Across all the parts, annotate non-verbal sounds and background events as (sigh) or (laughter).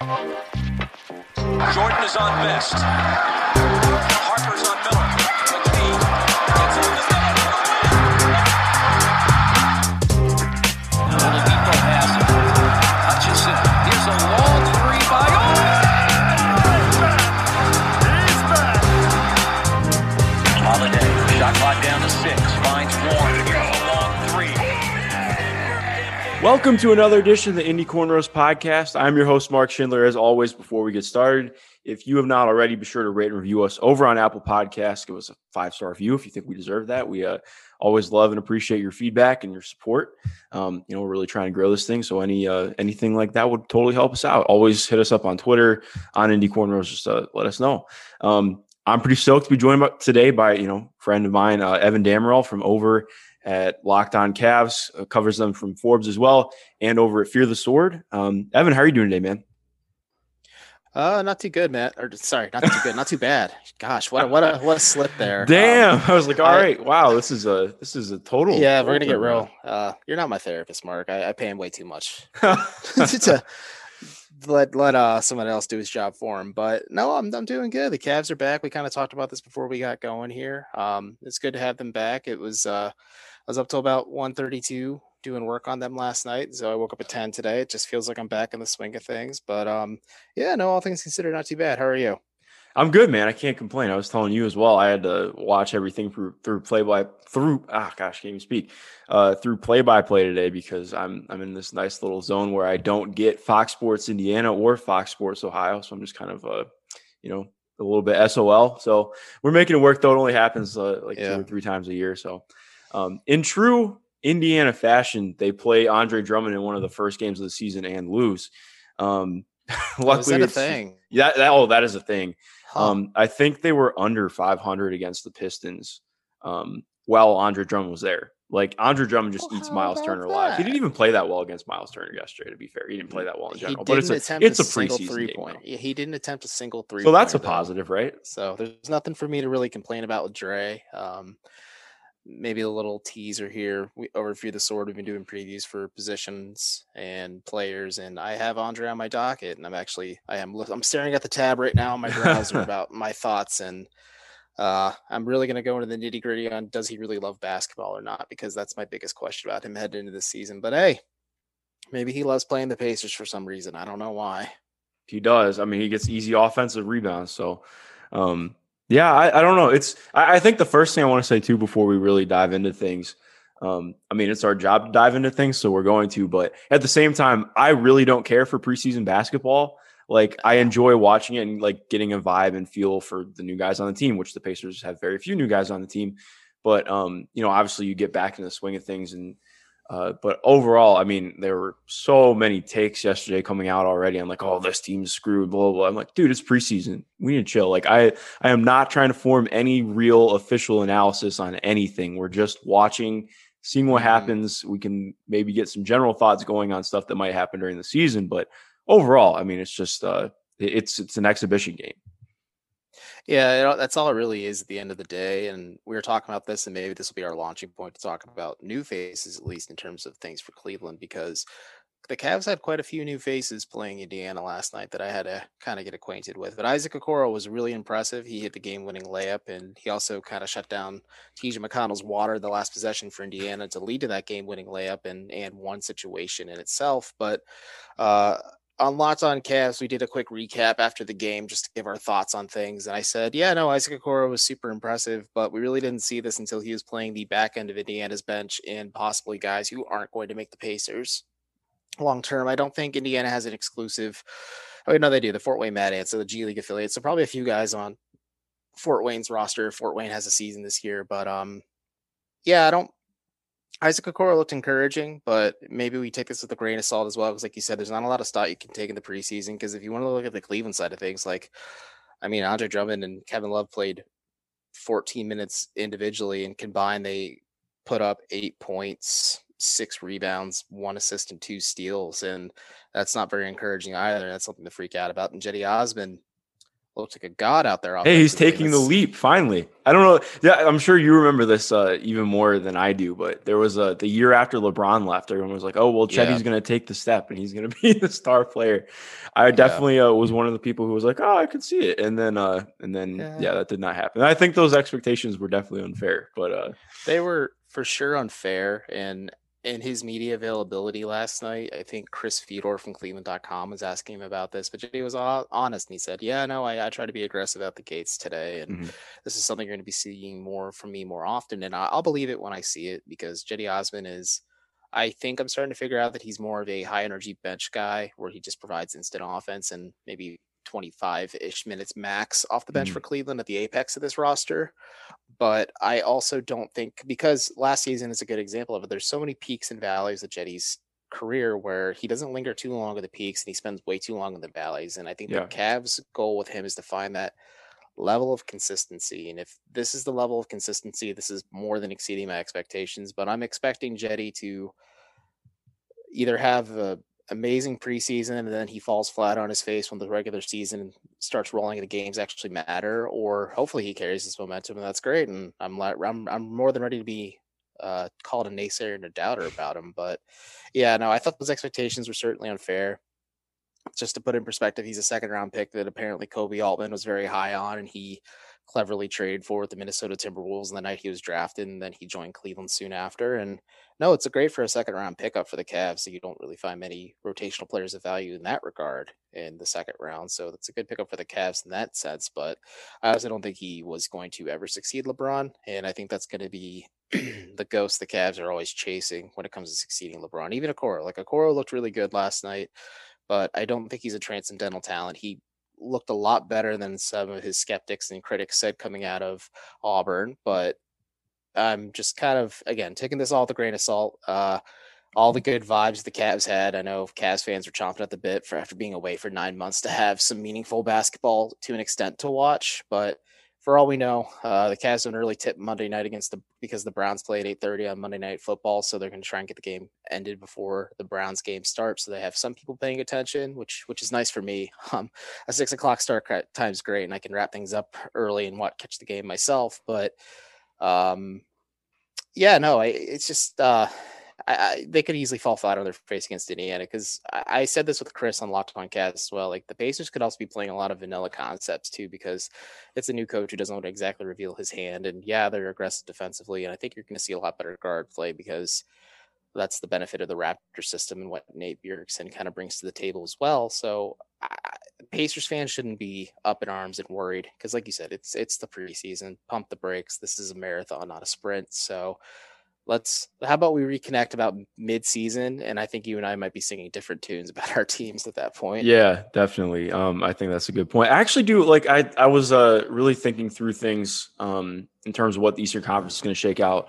Jordan is on best. Harper's on Welcome to another edition of the Indy Cornrows podcast. I'm your host, Mark Schindler. As always, before we get started, if you have not already, be sure to rate and review us over on Apple Podcasts. Give us a five star review if you think we deserve that. We uh, always love and appreciate your feedback and your support. Um, you know, we're really trying to grow this thing, so any uh, anything like that would totally help us out. Always hit us up on Twitter on Indy Cornrows. Just uh, let us know. Um, I'm pretty stoked to be joined by, today by you know friend of mine, uh, Evan Dammarell from over at Locked On Cavs, uh, covers them from Forbes as well, and over at Fear the Sword. Um, Evan, how are you doing today, man? Uh, not too good, Matt. Or sorry, not too good, not too bad. Gosh, what a, what a what a slip there. Damn, Um, (laughs) I was like, all I- right, wow, this is a this is a total. yeah, we're gonna get real. Uh, you're not my therapist, Mark. I, I pay him way too much (laughs) (laughs) to let let uh someone else do his job for him. But no, I'm I'm doing good. The Cavs are back. We kind of talked about this before we got going here. Um, it's good to have them back. It was uh, was up till about 1:32 doing work on them last night. So I woke up at 10 today. It just feels like I'm back in the swing of things. But um, yeah, no, all things considered, not too bad. How are you? I'm good, man. I can't complain. I was telling you as well. I had to watch everything through through play by through ah gosh, can't even speak. Uh through play by play today because I'm I'm in this nice little zone where I don't get Fox Sports Indiana or Fox Sports Ohio. So I'm just kind of uh, you know, a little bit SOL. So we're making it work though. It only happens uh, like Yeah. two or three times a year. So um in true Indiana fashion, they play Andre Drummond in one of the first games of the season and lose. Um (laughs) Was luckily that a it's- thing? Yeah, that, oh, that is a thing. Huh. Um, I think they were under 500 against the Pistons um, while Andre Drummond was there. Like Andre Drummond just Well, eats Miles Turner alive. He didn't even play that well against Miles Turner yesterday. To be fair, he didn't play that well in general. But it's a attempt it's a single preseason three point. Yeah, he didn't attempt a single three. So that's a though. positive, right? So there's nothing for me to really complain about with Dre. Um, maybe a little teaser here. We over Fear the Sword. We've been doing previews for positions and players, and I have Andre on my docket, and I'm actually I am I'm staring at the tab right now on my browser (laughs) about my thoughts, and uh, I'm really going to go into the nitty gritty on does he really love basketball or not, because that's my biggest question about him heading into the season. But hey, maybe he loves playing the Pacers for some reason. I don't know why. He does. I mean, he gets easy offensive rebounds. So, um, yeah, I, I don't know. It's I, I think the first thing I want to say too before we really dive into things. Um, I mean, it's our job to dive into things, so we're going to. But at the same time, I really don't care for preseason basketball. Like, I enjoy watching it and like getting a vibe and feel for the new guys on the team, which the Pacers have very few new guys on the team. But um, you know, obviously, you get back in the swing of things and uh, but overall, I mean, there were so many takes yesterday coming out already. I'm like, oh, this team's screwed, blah, blah, blah. I'm like, dude, it's preseason. We need to chill. Like, I, I am not trying to form any real official analysis on anything. We're just watching, seeing what Mhm. happens. We can maybe get some general thoughts going on stuff that might happen during the season. But overall, I mean, it's just, uh, it's, it's an exhibition game. Yeah, that's all it really is at the end of the day. And we were talking about this, and maybe this will be our launching point to talk about new faces, at least in terms of things for Cleveland, because the Cavs had quite a few new faces playing Indiana last night that I had to kind of get acquainted with. But Isaac Okoro was really impressive. He hit the game winning layup, and he also kind of shut down TJ McConnell's water the last possession for Indiana to lead to that game winning layup and, and one situation in itself. But uh, on Locked On Cavs, we did a quick recap after the game just to give our thoughts on things. And I said, yeah, no, Isaac Okoro was super impressive, but we really didn't see this until he was playing the back end of Indiana's bench and possibly guys who aren't going to make the Pacers long term. I don't think Indiana has an exclusive. Oh, no, they do. The Fort Wayne Mad Ants, so the G League affiliate. So probably a few guys on Fort Wayne's roster. Fort Wayne has a season this year, but um, yeah, I don't. Isaac Okoro looked encouraging, but maybe we take this with a grain of salt as well. Because, like you said, there's not a lot of stock you can take in the preseason. Because if you want to look at the Cleveland side of things, like, I mean, Andre Drummond and Kevin Love played 14 minutes individually, and combined, they put up eight points, six rebounds, one assist, and two steals. And that's not very encouraging either. That's something to freak out about. And Cedi Osman, looks like a god out there. Hey, he's taking the leap finally. I don't know. Yeah, I'm sure you remember this uh, even more than I do. But there was a the year after LeBron left, everyone was like, "Oh, well, Yeah. Cedi's going to take the step and he's going (laughs) to be the star player." I definitely uh, was one of the people who was like, "Oh, I could see it," and then uh, and then yeah. Yeah. that did not happen. I think those expectations were definitely unfair. But uh, They were for sure unfair. And in his media availability last night, I think Chris Fedor from Cleveland.com was asking him about this, but he was ho- honest and he said, Yeah, no, I, I try to be aggressive out the gates today. And Mhm. this is something you're going to be seeing more from me more often. And I, I'll believe it when I see it because Cedi Osman is. I think I'm starting to figure out that he's more of a high energy bench guy where he just provides instant offense and maybe 25 ish minutes max off the bench Mhm. for Cleveland at the apex of this roster. But I also don't think because last season is a good example of it. There's so many peaks and valleys of Cedi's career where he doesn't linger too long at the peaks and he spends way too long in the valleys. And I think Yeah. the Cavs' goal with him is to find that level of consistency. And if this is the level of consistency, this is more than exceeding my expectations. But I'm expecting Jetty to either have a amazing preseason and then he falls flat on his face when the regular season starts rolling and the games actually matter, or hopefully he carries this momentum and that's great. And I'm I'm, I'm more than ready to be uh, called a naysayer and a doubter about him. But yeah, no, I thought those expectations were certainly unfair. Just to put in perspective, he's a second round pick that apparently Koby Altman was very high on, and he cleverly traded for with the Minnesota Timberwolves on the night he was drafted, and then he joined Cleveland soon after. And no, it's a great for a second round pickup for the Cavs. So you don't really find many rotational players of value in that regard in the second round. So that's a good pickup for the Cavs in that sense. But I also don't think he was going to ever succeed LeBron. And I think that's going to be (clears throat) the ghost the Cavs are always chasing when it comes to succeeding LeBron. Even Okoro. Like Okoro looked really good last night, but I don't think he's a transcendental talent. He looked a lot better than some of his skeptics and critics said coming out of Auburn. But I'm just kind of again taking this all with a grain of salt. Uh, all the good vibes the Cavs had. I know Cavs fans were chomping at the bit for after being away for nine months to have some meaningful basketball to an extent to watch. But for all we know, uh, the Cavs have an early tip Monday night against the because the Browns play at eight thirty on Monday Night Football, so they're going to try and get the game ended before the Browns game starts. So they have some people paying attention, which which is nice for me. (laughs) Um, a six o'clock start time's great, and I can wrap things up early and watch catch the game myself. But um, yeah, no, I, it's just uh, I, they could easily fall flat on their face against Indiana because I, I said this with Chris on Locked On Cavs as well. Like the Pacers could also be playing a lot of vanilla concepts too because it's a new coach who doesn't want to exactly reveal his hand. And yeah, they're aggressive defensively, and I think you're going to see a lot better guard play because that's the benefit of the Raptor system and what Nate Bjorkgren kind of brings to the table as well. So I, Pacers fans shouldn't be up in arms and worried because, like you said, it's it's the preseason. Pump the brakes. This is a marathon, not a sprint. So let's. How about we reconnect about mid-season? And I think you and I might be singing different tunes about our teams at that point. Yeah, definitely. Um, I think that's a good point. I actually do like I I was uh really thinking through things um in terms of what the Eastern Conference is going to shake out.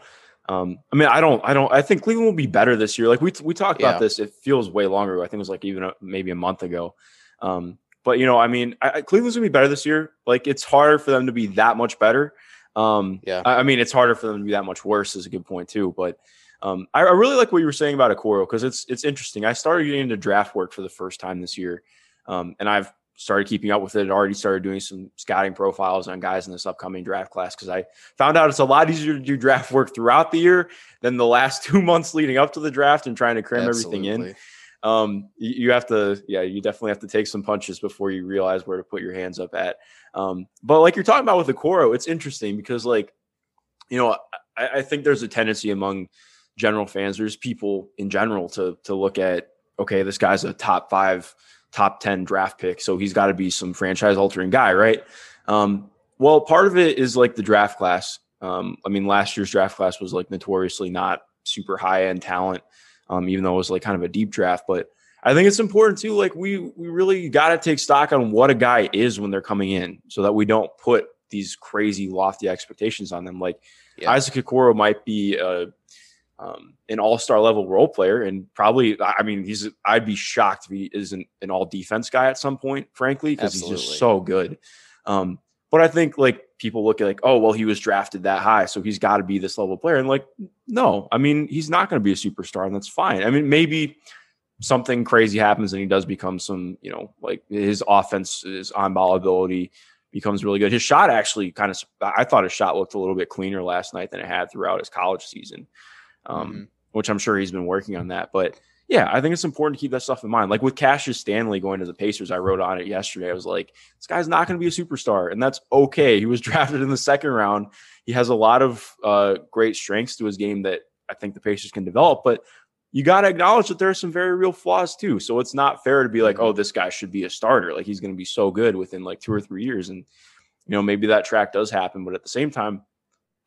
Um, I mean, I don't, I don't, I think Cleveland will be better this year. Like we we talked Yeah. about this. It feels way longer. ago. I think it was like even a, maybe a month ago. Um, but you know, I mean, I, I- Cleveland's gonna be better this year. Like it's harder for them to be that much better. Um, Yeah. I, I mean, it's harder for them to be that much worse. Is a good point too. But um, I, I really like what you were saying about Okoro because it's it's interesting. I started getting into draft work for the first time this year, um, and I've started keeping up with it. I Already started doing some scouting profiles on guys in this upcoming draft class because I found out it's a lot easier to do draft work throughout the year than the last (laughs) two months leading up to the draft and trying to cram everything in um you, you have to yeah you definitely have to take some punches before you realize where to put your hands up at um but like you're talking about with the Coro, it's interesting because like you know I, I think there's a tendency among general fans there's people in general to to look at okay this guy's a top five top 10 draft pick so he's got to be some franchise altering guy right um well part of it is like the draft class um i mean last year's draft class was like notoriously not super high end talent um, even though it was like kind of a deep draft. But I think it's important too. Like we we really got to take stock on what a guy is when they're coming in, so that we don't put these crazy lofty expectations on them. Like Yeah. Isaac Okoro might be a, um, an all star level role player, and probably I mean he's I'd be shocked if he isn't an all defense guy at some point, frankly, because he's just so good. Um, but I think like people look at like, oh well, he was drafted that high, so he's got to be this level player. And like, no, I mean he's not going to be a superstar, and that's fine. I mean maybe something crazy happens and he does become some, you know, like his offense, his on ball ability becomes really good. His shot actually kind of, I thought his shot looked a little bit cleaner last night than it had throughout his college season, um, mm-hmm. which I'm sure he's been working on that. But yeah, I think it's important to keep that stuff in mind. Like with Cassius Stanley going to the Pacers, I wrote on it yesterday. I was like, this guy's not going to be a superstar, and that's okay. He was (laughs) drafted in the second round. He has a lot of uh, great strengths to his game that I think the Pacers can develop, but you got to acknowledge that there are some very real flaws too. So it's not fair to be like, oh, mm-hmm. this guy should be a starter. Like he's going to be so good within like two or three years. And, you know, maybe that track does happen, but at the same time,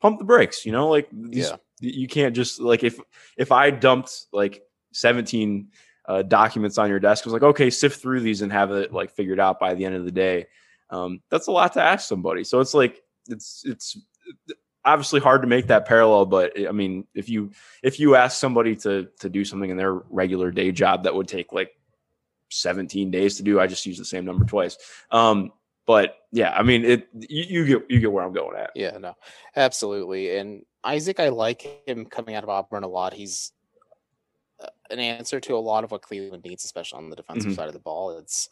pump the brakes, you know, like these, yeah. you can't just like, if, if I dumped like 17 uh, documents on your desk, I was like, okay, sift through these and have it like figured out by the end of the day. Um, that's a lot to ask somebody. So it's like, it's, it's, obviously hard to make that parallel but i mean if you if you ask somebody to to do something in their regular day job that would take like 17 days to do i just use the same number twice. Um but yeah i mean it you, you get you get where i'm going at. Yeah no absolutely. And isaac i like him coming out of auburn a lot. He's uh, an answer to a lot of what cleveland needs especially on the defensive mm-hmm. side of the ball. It's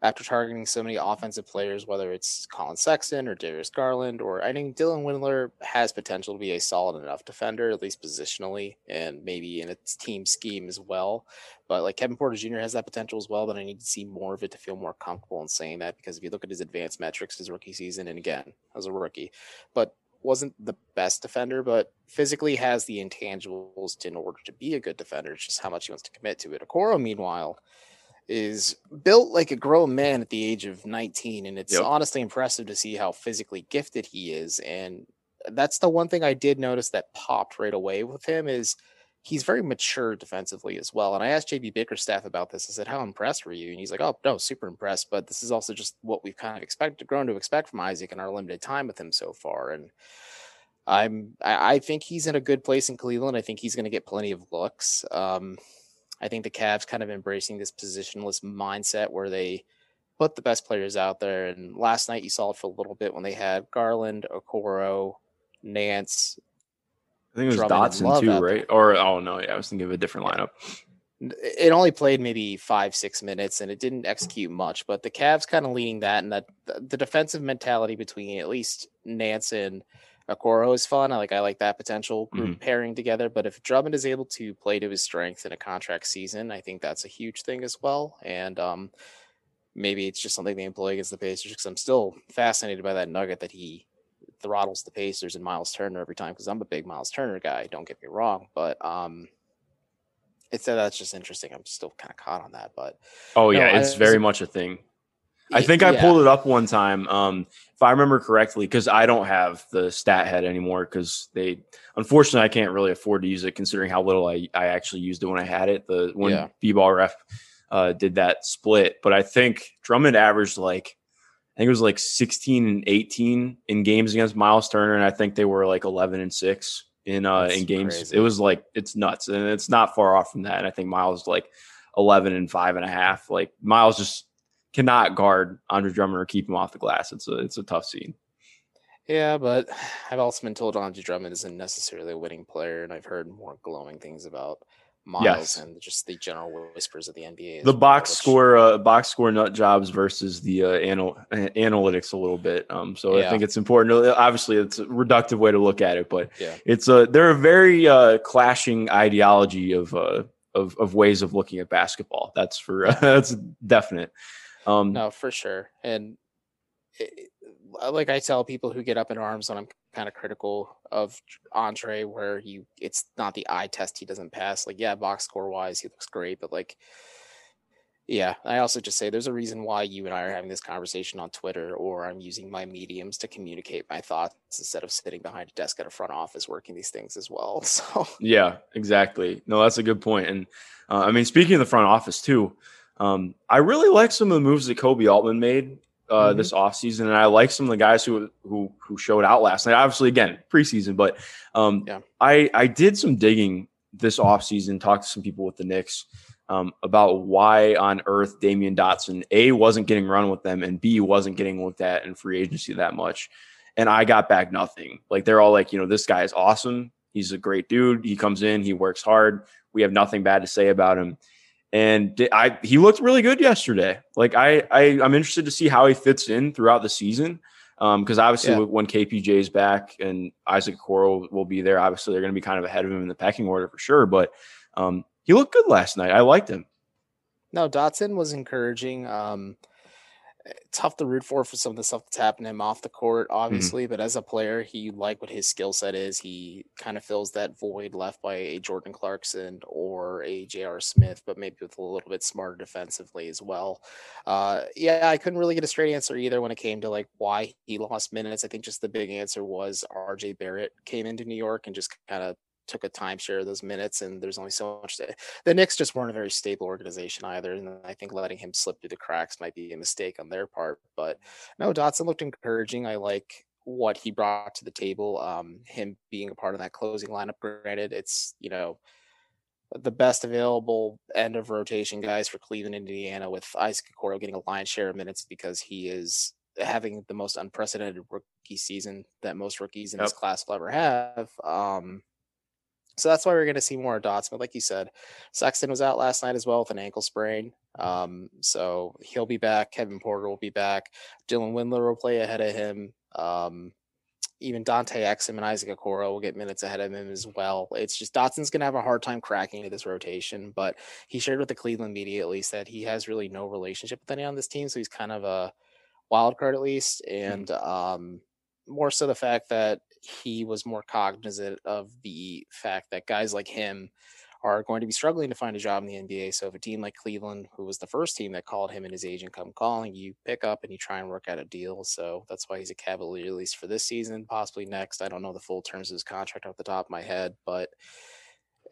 after targeting so many offensive players, whether it's Collin Sexton or Darius Garland, or I think Dylan Windler has potential to be a solid enough defender, at least positionally, and maybe in its team scheme as well. But like Kevin Porter Jr. has that potential as well, but I need to see more of it to feel more comfortable in saying that because if you look at his advanced metrics his rookie season, and again, as a rookie, but wasn't the best defender, but physically has the intangibles in order to be a good defender. It's just how much he wants to commit to it. Okoro, meanwhile, is built like a grown man at the age of 19 and it's yep. honestly impressive to see how physically gifted he is and that's the one thing I did notice that popped right away with him is he's very mature defensively as well. And I asked JB Bickerstaff about this. I said, "How impressed were you?" And he's like, "Oh, no, super impressed." But this is also just what we've kind of expected, grown to expect from Isaac in our limited time with him so far. And I'm, I think he's in a good place in Cleveland. I think he's going to get plenty of looks. Um, I think the Cavs kind of embracing this positionless mindset where they put the best players out there. And last night you saw it for a little bit when they had Garland, Okoro, Nance. I think it was Dotson too, right? Or oh no, yeah, I was thinking of a different lineup. It only played maybe five, six minutes, and it didn't execute much. But the Cavs kind of leading that, and that the defensive mentality between at least Nance and Okoro is fun. I like I like that potential group mm-hmm. pairing together. But if Drummond is able to play to his strength in a contract season, I think that's a huge thing as well. And um, maybe it's just something they employ against the Pacers because I'm still fascinated by that nugget that he throttles the Pacers and Miles Turner every time because I'm a big Miles Turner guy. Don't get me wrong, but um, it's that's just interesting. I'm still kind of caught on that, but oh yeah, it's I, very much a thing. I think I pulled it up one time. Um, if I remember correctly, because I don't have the stat head anymore, because they unfortunately I can't really afford to use it considering how little I, I actually used it when I had it. The when yeah. B-ball ref uh, did that split, but I think Drummond averaged like I think it was like 16 and 18 in games against Miles Turner, and I think they were like 11 and six in uh That's in games. Crazy. It was like it's nuts, and it's not far off from that. And I think Miles like 11 and five and a half. Like Miles just cannot guard Andre Drummond or keep him off the glass. It's a it's a tough scene. Yeah, but I've also been told Andre Drummond isn't necessarily a winning player, and I've heard more glowing things about Miles yes. and just the general whispers of the NBA. The box which... score, uh, box score nut jobs versus the uh, anal- analytics a little bit. Um, so yeah. I think it's important. Obviously, it's a reductive way to look at it, but yeah. it's a they're a very uh, clashing ideology of uh, of of ways of looking at basketball. That's for uh, (laughs) that's definite. Um, no, for sure. And it, like I tell people who get up in arms when I'm kind of critical of Andre, where you it's not the eye test he doesn't pass. Like, yeah, box score wise, he looks great, but like, yeah, I also just say there's a reason why you and I are having this conversation on Twitter, or I'm using my mediums to communicate my thoughts instead of sitting behind a desk at a front office working these things as well. (laughs) So, yeah, exactly. No, that's a good point. And uh, I mean, speaking of the front office too, um, I really like some of the moves that Koby Altman made uh, mm-hmm. this offseason, and I like some of the guys who who who showed out last night. Obviously, again, preseason, but um, yeah. I I did some digging this offseason, talked to some people with the Knicks um, about why on earth Damyean Dotson a wasn't getting run with them, and b wasn't getting looked at in free agency that much. And I got back nothing. Like they're all like, you know, this guy is awesome. He's a great dude. He comes in, he works hard. We have nothing bad to say about him and I he looked really good yesterday. Like I, I I'm interested to see how he fits in throughout the season. Because um, obviously, yeah. when KPJ is back and Isaac Okoro will be there, obviously they're going to be kind of ahead of him in the pecking order for sure. But um, he looked good last night. I liked him. No, Dotson was encouraging. Um, tough to root for for some of the stuff that's happened to him off the court, mm-hmm. obviously. Mm-hmm. But as a player, he like what his skill set is. He kind of fills that void left by a Jordan Clarkson or a J.R. Smith, but maybe with a little bit smarter defensively as well. Uh, yeah, I couldn't really get a straight answer either when it came to like why he lost minutes. I think just the big answer was R.J. Barrett came into New York and just kind of took a timeshare of those minutes, and there's only so much. To, the Knicks just weren't a very stable organization either, and I think letting him slip through the cracks might be a mistake on their part. But no, Dotson looked encouraging. I like what he brought to the table. Um, him being a part of that closing lineup. Granted, it's you know the best available end of rotation guys for Cleveland, Indiana, with Isaac Okoro getting a lion's share of minutes because he is having the most unprecedented rookie season that most rookies in yep. this class will ever have. Um, so that's why we're going to see more dots. But like you said, Sexton was out last night as well with an ankle sprain. Um, so he'll be back. Kevin Porter will be back. Dylan Windler will play ahead of him. Um, even Dante Exum and Isaac Okoro will get minutes ahead of him as well. It's just Dotson's going to have a hard time cracking into this rotation, but he shared with the Cleveland media at least that he has really no relationship with anyone on this team. So he's kind of a wild card at least. Mm-hmm. And um, more so the fact that he was more cognizant of the fact that guys like him are going to be struggling to find a job in the NBA. So if a team like Cleveland, who was the first team that called him and his agent come calling, you pick up and you try and work out a deal. So that's why he's a Cavalier at least for this season, possibly next. I don't know the full terms of his contract off the top of my head, but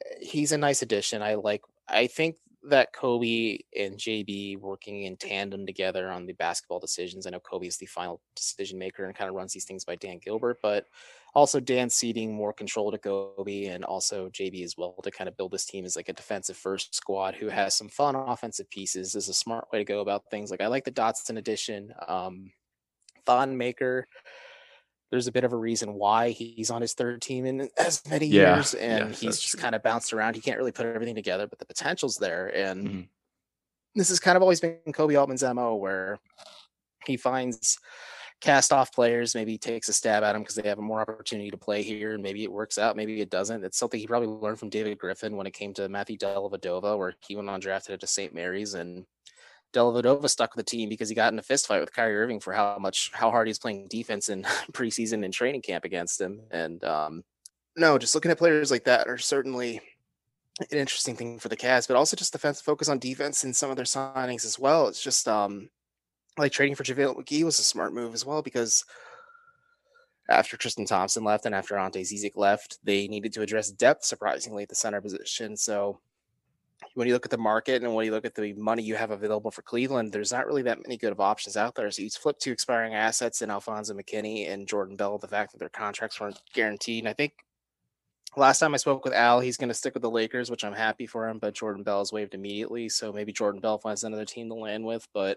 eh, he's a nice addition. I like I think that Koby and JB working in tandem together on the basketball decisions. I know Koby is the final decision maker and kind of runs these things by Dan Gilbert, but also Dan ceding more control to Koby and also JB as well to kind of build this team as like a defensive first squad who has some fun offensive pieces is a smart way to go about things. Like I like the Dotson addition. Um, Thon Maker there's a bit of a reason why he's on his third team in as many yeah, years and yeah, he's just kind of bounced around. He can't really put everything together, but the potential's there. And mm-hmm. this has kind of always been Koby Altman's MO where he finds cast off players, maybe takes a stab at them because they have a more opportunity to play here, and maybe it works out, maybe it doesn't. It's something he probably learned from David Griffin when it came to Matthew Dellavedova, where he went on drafted to St. Mary's and Dellavedova stuck with the team because he got in a fist fight with Kyrie Irving for how much how hard he's playing defense in (laughs) preseason and training camp against him. And um, no, just looking at players like that are certainly an interesting thing for the Cavs, but also just the focus on defense in some of their signings as well. It's just um, like trading for JaVale McGee was a smart move as well because after Tristan Thompson left and after Ante Zizic left, they needed to address depth surprisingly at the center position. So when you look at the market and when you look at the money you have available for Cleveland, there's not really that many good of options out there. So you flip to expiring assets in Alfonzo McKinnie and Jordan Bell, the fact that their contracts weren't guaranteed. And I think last time I spoke with Al, he's going to stick with the Lakers, which I'm happy for him, but Jordan Bell is waived immediately. So maybe Jordan Bell finds another team to land with. But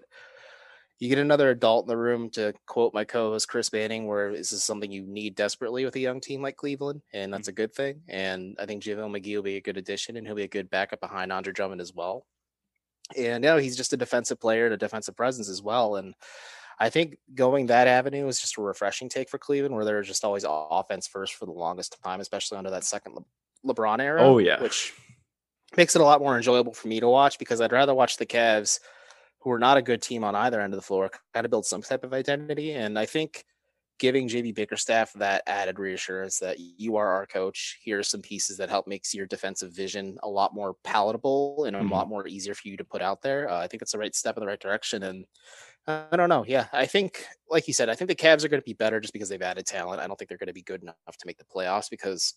you get another adult in the room to quote my co-host Chris Manning, where this is something you need desperately with a young team like Cleveland, and that's mm-hmm. a good thing. And I think JaVale McGee will be a good addition, and he'll be a good backup behind Andre Drummond as well. And you know, he's just a defensive player and a defensive presence as well. And I think going that avenue is just a refreshing take for Cleveland, where they're just always offense first for the longest time, especially under that second Le- LeBron era. Oh yeah, which makes it a lot more enjoyable for me to watch because I'd rather watch the Cavs who are not a good team on either end of the floor, kind of build some type of identity. And I think giving JB Bickerstaff that added reassurance that you are our coach. Here are some pieces that help makes your defensive vision a lot more palatable and a mm-hmm. lot more easier for you to put out there. Uh, I think it's the right step in the right direction. And uh, I don't know. Yeah, I think, like you said, I think the Cavs are going to be better just because they've added talent. I don't think they're going to be good enough to make the playoffs because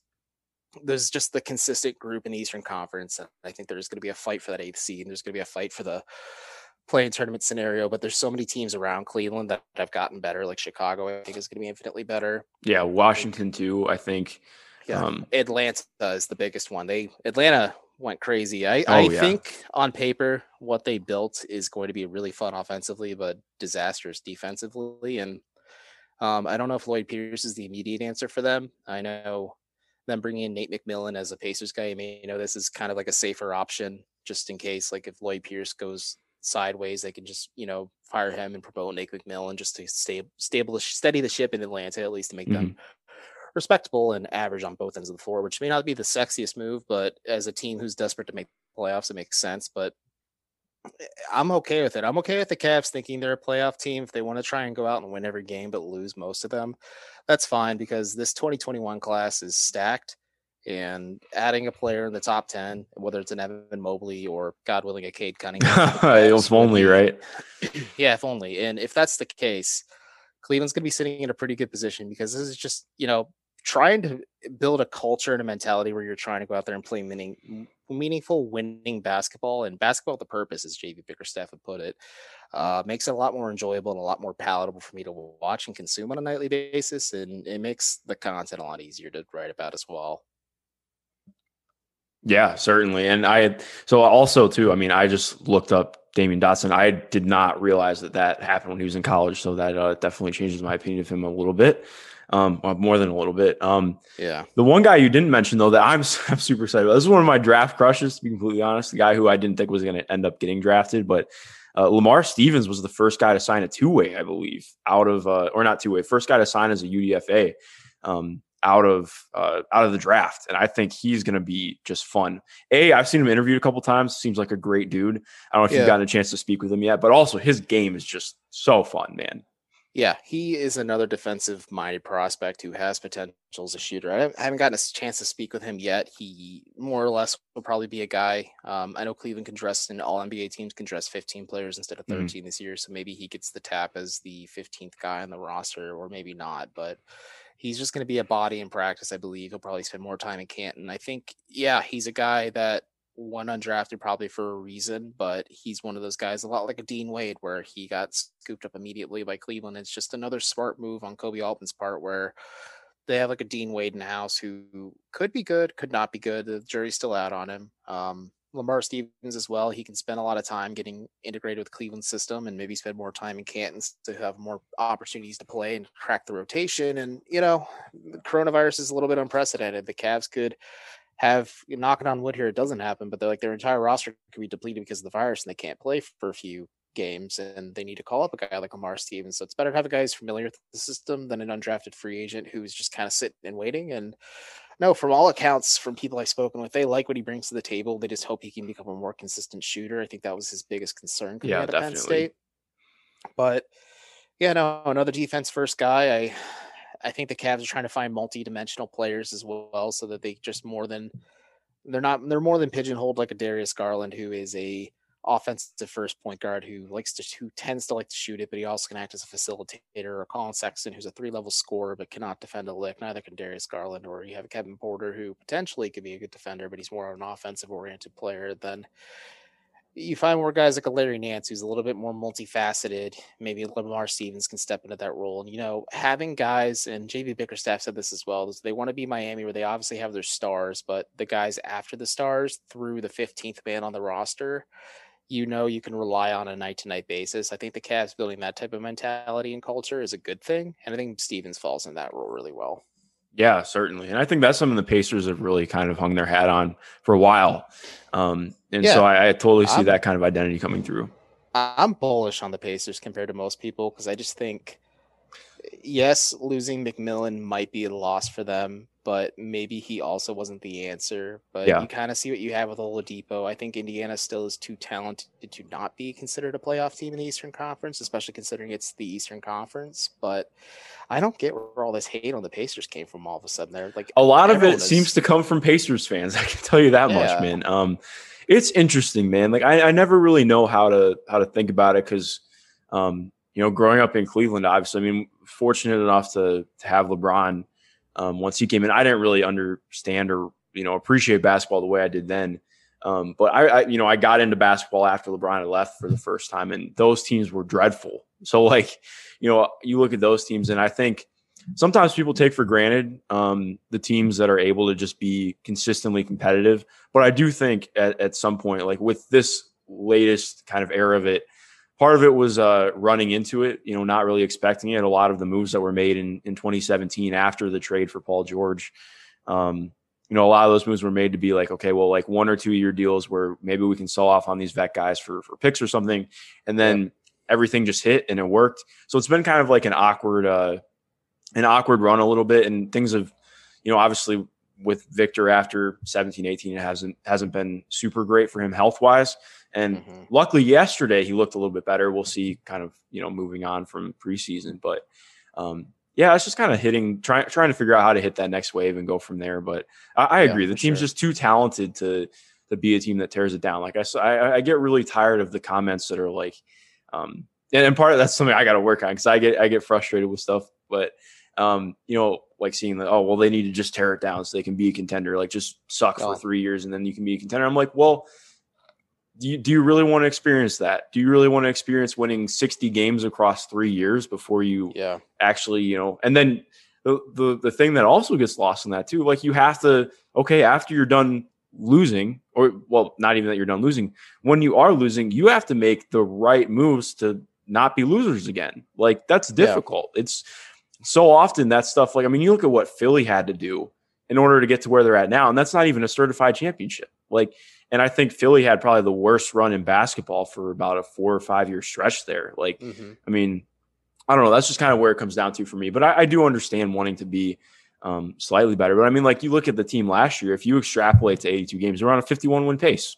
there's just the consistent group in the Eastern Conference. And I think there's going to be a fight for that eighth seed. And there's going to be a fight for the play-in tournament scenario, but there's so many teams around Cleveland that have gotten better. Like Chicago, I think is going to be infinitely better. Yeah, Washington too. I think. Yeah, um, Atlanta is the biggest one. They Atlanta went crazy. I, oh, I yeah. think on paper what they built is going to be really fun offensively, but disastrous defensively. And um, I don't know if Lloyd Pierce is the immediate answer for them. I know them bringing in Nate McMillan as a Pacers guy. I mean, You know this is kind of like a safer option just in case, like if Lloyd Pierce goes sideways, they can just you know fire him and promote Nate McMillan just to stay stable, steady the ship in Atlanta at least to make mm-hmm. them respectable and average on both ends of the floor, which may not be the sexiest move, but as a team who's desperate to make playoffs, it makes sense. But eh, I'm okay with it. I'm okay with the Cavs thinking they're a playoff team. If they want to try and go out and win every game but lose most of them, that's fine because this 2021 class is stacked. And adding a player in the top 10, whether it's an Evan Mobley or God willing a Cade (laughs) Cunningham, if only, right? (clears throat) yeah, if only. And if that's the case, Cleveland's going to be sitting in a pretty good position because this is just, you know, trying to build a culture and a mentality where you're trying to go out there and play meaning, meaningful winning basketball and basketball the purpose, as JB Bickerstaff would put it, uh, makes it a lot more enjoyable and a lot more palatable for me to watch and consume on a nightly basis. And it makes the content a lot easier to write about as well. Yeah, certainly. And I, so also too, I mean, I just looked up Damyean Dotson. I did not realize that that happened when he was in college. So that uh, definitely changes my opinion of him a little bit um, more than a little bit. Um, yeah. The one guy you didn't mention though that I'm, (laughs) I'm super excited about. This is one of my draft crushes, to be completely honest. The guy who I didn't think was going to end up getting drafted, but uh, Lamar Stevens was the first guy to sign a two way, I believe, out of uh, or not two way, first guy to sign as a UDFA. Um, out of uh, out of the draft, and I think he's going to be just fun. A, I've seen him interviewed a couple times. Seems like a great dude. I don't know if yeah. you've gotten a chance to speak with him yet, but also his game is just so fun, man. Yeah, he is another defensive minded prospect who has potential as a shooter. I haven't gotten a chance to speak with him yet. He more or less will probably be a guy. Um, I know Cleveland can dress and all NBA teams can dress 15 players instead of 13 mm-hmm. this year. So maybe he gets the tap as the 15th guy on the roster, or maybe not. But he's just going to be a body in practice, I believe. He'll probably spend more time in Canton. I think, yeah, he's a guy that one undrafted probably for a reason, but he's one of those guys, a lot like a Dean Wade, where he got scooped up immediately by Cleveland. It's just another smart move on Koby Altman's part, where they have like a Dean Wade in the house who could be good, could not be good. The jury's still out on him. Um, Lamar Stevens as well. He can spend a lot of time getting integrated with Cleveland system and maybe spend more time in Canton to have more opportunities to play and crack the rotation. And, you know, coronavirus is a little bit unprecedented. The Cavs could have knocking on wood here, it doesn't happen, but they're like their entire roster could be depleted because of the virus and they can't play for a few games and they need to call up a guy like Lamar Stevens. So it's better to have a guy who's familiar with the system than an undrafted free agent who's just kind of sitting and waiting. And no, from all accounts, from people I've spoken with, they like what he brings to the table. They just hope he can become a more consistent shooter. I think that was his biggest concern coming yeah, out of definitely. Penn State. But yeah, no, another defense first guy. I I think the Cavs are trying to find multi-dimensional players as well, so that they just more than they're not they're more than pigeonholed like a Darius Garland, who is a offensive first point guard who likes to who tends to like to shoot it, but he also can act as a facilitator. Or Collin Sexton, who's a three level scorer but cannot defend a lick. Neither can Darius Garland. Or you have Kevin Porter, who potentially could be a good defender, but he's more of an offensive oriented player than you find more guys like a Larry Nance who's a little bit more multifaceted. Maybe Lamar Stevens can step into that role. And you know, having guys and JB Bickerstaff said this as well. They want to be Miami where they obviously have their stars, but the guys after the stars through the 15th man on the roster, you know you can rely on a night to night basis. I think the Cavs building that type of mentality and culture is a good thing. And I think Stevens falls in that role really well. Yeah, certainly. And I think that's something the Pacers have really kind of hung their hat on for a while. Um, and yeah, so I, I, totally see I'm, that kind of identity coming through. I'm bullish on the Pacers compared to most people because I just think, yes, losing McMillan might be a loss for them, but maybe he also wasn't the answer. But yeah. you kind of see what you have with Oladipo. I think Indiana still is too talented to not be considered a playoff team in the Eastern Conference, especially considering it's the Eastern Conference. But I don't get where all this hate on the Pacers came from all of a sudden. They're like a lot of it is... seems to come from Pacers fans. (laughs) I can tell you that yeah. much, man. Um, it's interesting, man. Like I, I never really know how to how to think about it because um, you know, growing up in Cleveland, obviously, I mean, fortunate enough to to have LeBron um, once he came in. I didn't really understand or you know appreciate basketball the way I did then. Um, but I, I, you know, I got into basketball after LeBron had left for the first time, and those teams were dreadful. So, like, you know, you look at those teams, and I think sometimes people take for granted um, the teams that are able to just be consistently competitive. But I do think at, at some point, like with this latest kind of era of it, part of it was uh, running into it, you know, not really expecting it. A lot of the moves that were made in, in 2017 after the trade for Paul George, um, you know, a lot of those moves were made to be like, okay, well, like one or two year deals where maybe we can sell off on these vet guys for for picks or something, and then yep. everything just hit and it worked. So it's been kind of like an awkward, uh, an awkward run a little bit, and things have, you know, obviously with Victor after 17, 18, it hasn't hasn't been super great for him health wise. And mm-hmm. luckily yesterday he looked a little bit better. We'll see kind of, you know, moving on from preseason. But um, yeah, it's just kind of hitting, trying trying to figure out how to hit that next wave and go from there. But I, I agree, the team's sure. just too talented to to be a team that tears it down. Like I, I, I get really tired of the comments that are like, um, and, and part of that's something I got to work on because I get I get frustrated with stuff. But um, you know, like seeing that, oh well, they need to just tear it down so they can be a contender. Like just suck oh. for three years and then you can be a contender. I'm like, well, do you, do you really want to experience that? Do you really want to experience winning 60 games across three years before you yeah. actually, you know, and then the, the, the thing that also gets lost in that too, like you have to, okay, after you're done losing or well, not even that you're done losing, when you are losing, you have to make the right moves to not be losers again. Like that's difficult. Yeah. It's so often that stuff, like, I mean, you look at what Philly had to do in order to get to where they're at now, and that's not even a certified championship. Like, and I think Philly had probably the worst run in basketball for about a four or five year stretch there. Like, mm-hmm. I mean, I don't know. That's just kind of where it comes down to for me. But I, I do understand wanting to be um, slightly better. But I mean, like you look at the team last year, if you extrapolate to 82 games, they're on a 51 win pace.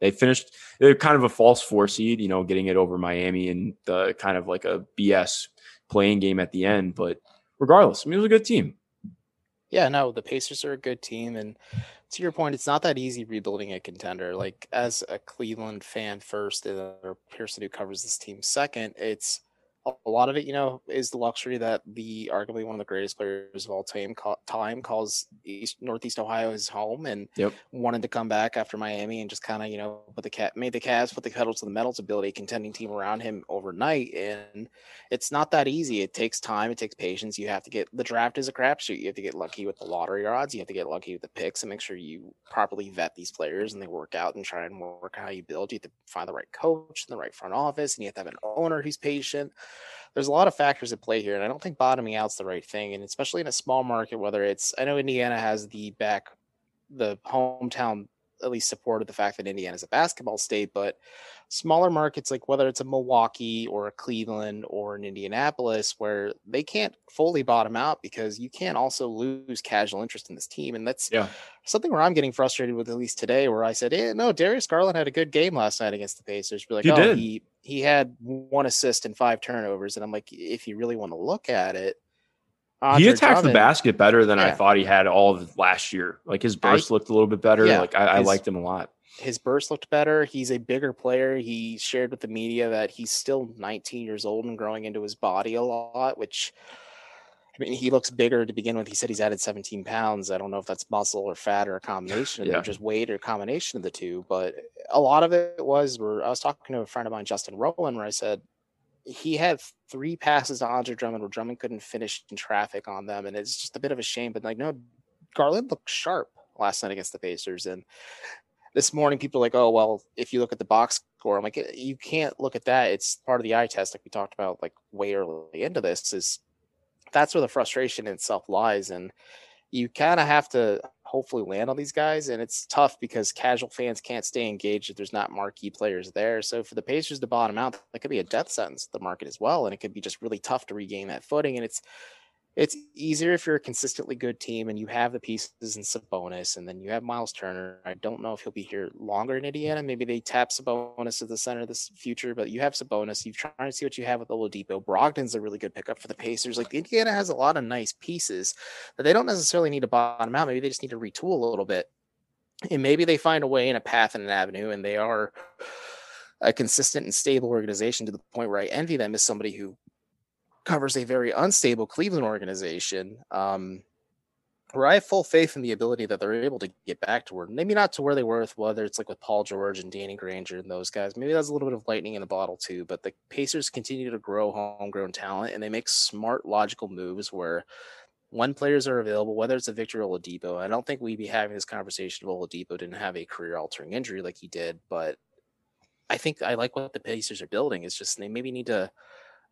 They finished, they're kind of a false four seed, you know, getting it over Miami and the kind of like a BS playing game at the end. But regardless, I mean, it was a good team. Yeah, no, the Pacers are a good team. And to your point, it's not that easy rebuilding a contender. Like as a Cleveland fan first, or a person who covers this team second, it's a lot of it, you know, is the luxury that the arguably one of the greatest players of all time, time calls East Northeast Ohio his home, and yep. wanted to come back after Miami and just kind of, you know, put the cat made the Cavs put the pedal to the metal to build a contending team around him overnight. And it's not that easy. It takes time. It takes patience. You have to get the draft is a crapshoot. You have to get lucky with the lottery odds. You have to get lucky with the picks and make sure you properly vet these players and they work out and try and work how you build. You have to find the right coach and the right front office, and you have to have an owner who's patient there's a lot of factors at play here, and I don't think bottoming out's the right thing. And especially in a small market, whether it's I know Indiana has the back, the hometown at least supported the fact that Indiana is a basketball state, but smaller markets like whether it's a Milwaukee or a Cleveland or an Indianapolis where they can't fully bottom out because you can't also lose casual interest in this team. And that's yeah. something where I'm getting frustrated with at least today, where I said, eh, no, Darius Garland had a good game last night against the Pacers. Be like, he oh, did. he he had one assist and five turnovers. And I'm like, if you really want to look at it, Andre he attacked Drummond, the basket better than yeah. I thought he had all of last year. Like his burst I, looked a little bit better. Yeah, like I, his, I liked him a lot. His burst looked better. He's a bigger player. He shared with the media that he's still 19 years old and growing into his body a lot, which I mean, he looks bigger to begin with. He said he's added 17 pounds. I don't know if that's muscle or fat or a (laughs) combination, yeah. or just weight or a combination of the two. But a lot of it was where I was talking to a friend of mine, Justin Rowland, where I said, he had three passes to Andre Drummond where Drummond couldn't finish in traffic on them, and it's just a bit of a shame. But like, no, Garland looked sharp last night against the Pacers, and this morning people are like, oh well, if you look at the box score, I'm like, you can't look at that. It's part of the eye test, like we talked about, like way early into this. Is that's where the frustration itself lies, and you kind of have to hopefully land on these guys. And it's tough because casual fans can't stay engaged if there's not marquee players there. So for the Pacers to bottom out, that could be a death sentence to the market as well. And it could be just really tough to regain that footing. And it's it's easier if you're a consistently good team and you have the pieces in Sabonis and then you have Miles Turner. I don't know if he'll be here longer in Indiana. Maybe they tap Sabonis at the center of this future, but you have Sabonis. You've tried to see what you have with Oladipo. Brogdon's a really good pickup for the Pacers. Like Indiana has a lot of nice pieces that they don't necessarily need to bottom out. Maybe they just need to retool a little bit. And maybe they find a way and a path and an avenue and they are a consistent and stable organization to the point where I envy them as somebody who covers a very unstable Cleveland organization. Um, where I have full faith in the ability that they're able to get back to where maybe not to where they were with whether it's like with Paul George and Danny Granger and those guys. Maybe that's a little bit of lightning in the bottle too. But the Pacers continue to grow homegrown talent and they make smart, logical moves where when players are available, whether it's a Victor Oladipo, I don't think we'd be having this conversation if Oladipo didn't have a career altering injury like he did. But I think I like what the Pacers are building. It's just they maybe need to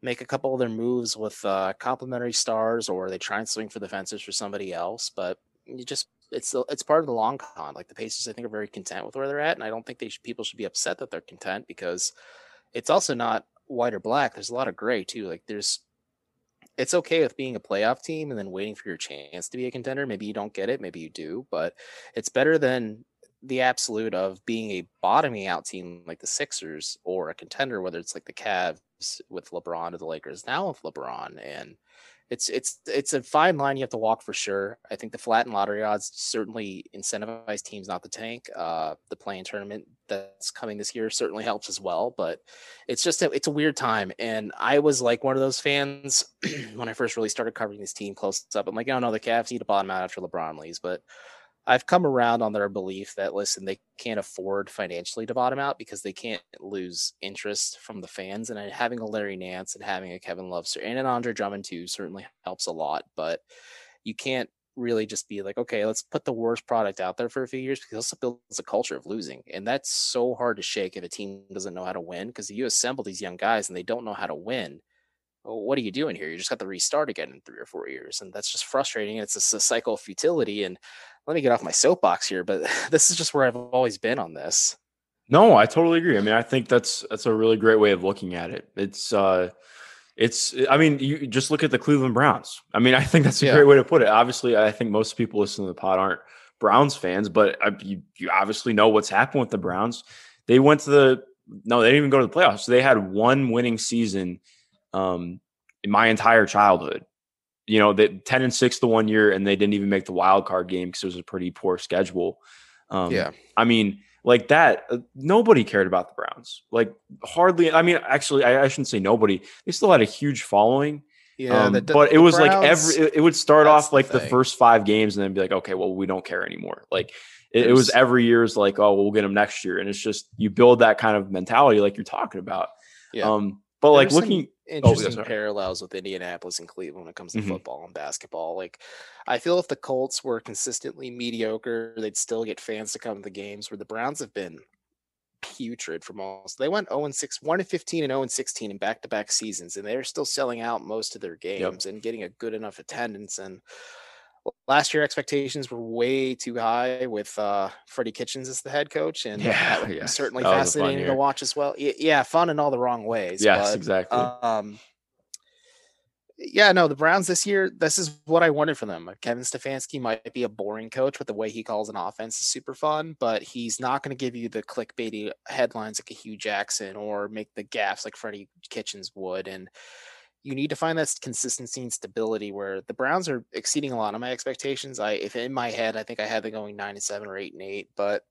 make a couple of their moves with uh, complementary stars, or they try and swing for the fences for somebody else. But you just it's it's part of the long con. Like the Pacers, I think are very content with where they're at, and I don't think they should, people should be upset that they're content because it's also not white or black. There's a lot of gray too. Like there's it's okay with being a playoff team and then waiting for your chance to be a contender. Maybe you don't get it, maybe you do, but it's better than the absolute of being a bottoming out team like the Sixers or a contender, whether it's like the Cavs with LeBron or the Lakers now with LeBron. And it's it's it's a fine line you have to walk for sure. I think the flat and lottery odds certainly incentivize teams not to tank. Uh, the play-in tournament that's coming this year certainly helps as well, but it's just a, it's a weird time. And I was like one of those fans (clears throat) when I first really started covering this team close up. I'm like, oh no, the Cavs need to bottom out after LeBron leaves, but I've come around on their belief that listen, they can't afford financially to bottom out because they can't lose interest from the fans. And having a Larry Nance and having a Kevin Love and an Andre Drummond too certainly helps a lot. But you can't really just be like, okay, let's put the worst product out there for a few years because also builds a culture of losing. And that's so hard to shake if a team doesn't know how to win. Because you assemble these young guys and they don't know how to win, what are you doing here? You just got to restart again in three or four years. And that's just frustrating. It's a cycle of futility. And let me get off my soapbox here, but (laughs) this is just where I've always been on this. No, I totally agree. I mean, I think that's that's a really great way of looking at it. It's uh it's I mean, you just look at the Cleveland Browns. I mean, (laughs) I think that's a yeah. great way to put it. Obviously, I think most people listening to the pod aren't Browns fans, but I, you you obviously know what's happened with the Browns. They went to the no, they didn't even go to the playoffs. So they had one winning season um in my entire childhood you know, that 10 and 6 the one year and they didn't even make the wild card game because it was a pretty poor schedule. Um, yeah. I mean, like that, uh, nobody cared about the Browns. Like, hardly. I mean, actually, I, I shouldn't say nobody. They still had a huge following. Yeah, um, the, but the it was Browns, like every. It, it would start off like the, the, first five games, and then be like, okay, well, we don't care anymore. Like it, it was every year is like, oh, we'll get them next year, and it's just you build that kind of mentality, like you're talking about. Yeah. Um, but like looking interesting oh, parallels with Indianapolis and Cleveland when it comes to mm-hmm. football and basketball. Like I feel if the Colts were consistently mediocre, they'd still get fans to come to the games where the Browns have been putrid for most. They went 0 and 6, 1 and 15 and 0 and 16 in back to back seasons, and they're still selling out most of their games yep. and getting a good enough attendance. And last year expectations were way too high with uh, Freddie Kitchens as the head coach, and yeah, (laughs) yeah. certainly that fascinating to watch as well. Yeah, fun in all the wrong ways. Yes, but, exactly. Um, yeah, no, the Browns this year, this is what I wanted from them. Kevin Stefanski might be a boring coach, but the way he calls an offense is super fun. But he's not going to give you the clickbaity headlines like a Hue Jackson or make the gaffes like Freddie Kitchens would. And you need to find that consistency and stability where the Browns are exceeding a lot of my expectations. I if in my head I think I had them going nine and seven or eight and eight, but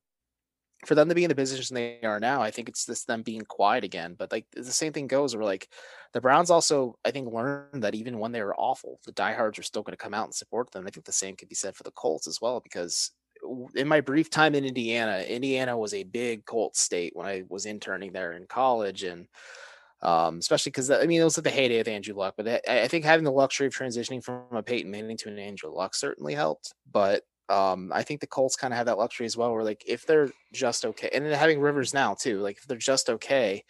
for them to be in the position they are now, I think it's just them being quiet again. But like the same thing goes where like the Browns also I think learned that even when they were awful, the diehards are still going to come out and support them. I think the same could be said for the Colts as well because in my brief time in Indiana, Indiana was a big Colts state when I was interning there in college and um, especially because I mean it was at the heyday of Andrew Luck, but I, I, think having the luxury of transitioning from a Peyton Manning to an Andrew Luck certainly helped. But um, I think the Colts kind of have that luxury as well, where like if they're just okay, and then having Rivers now too, like if they're just okay,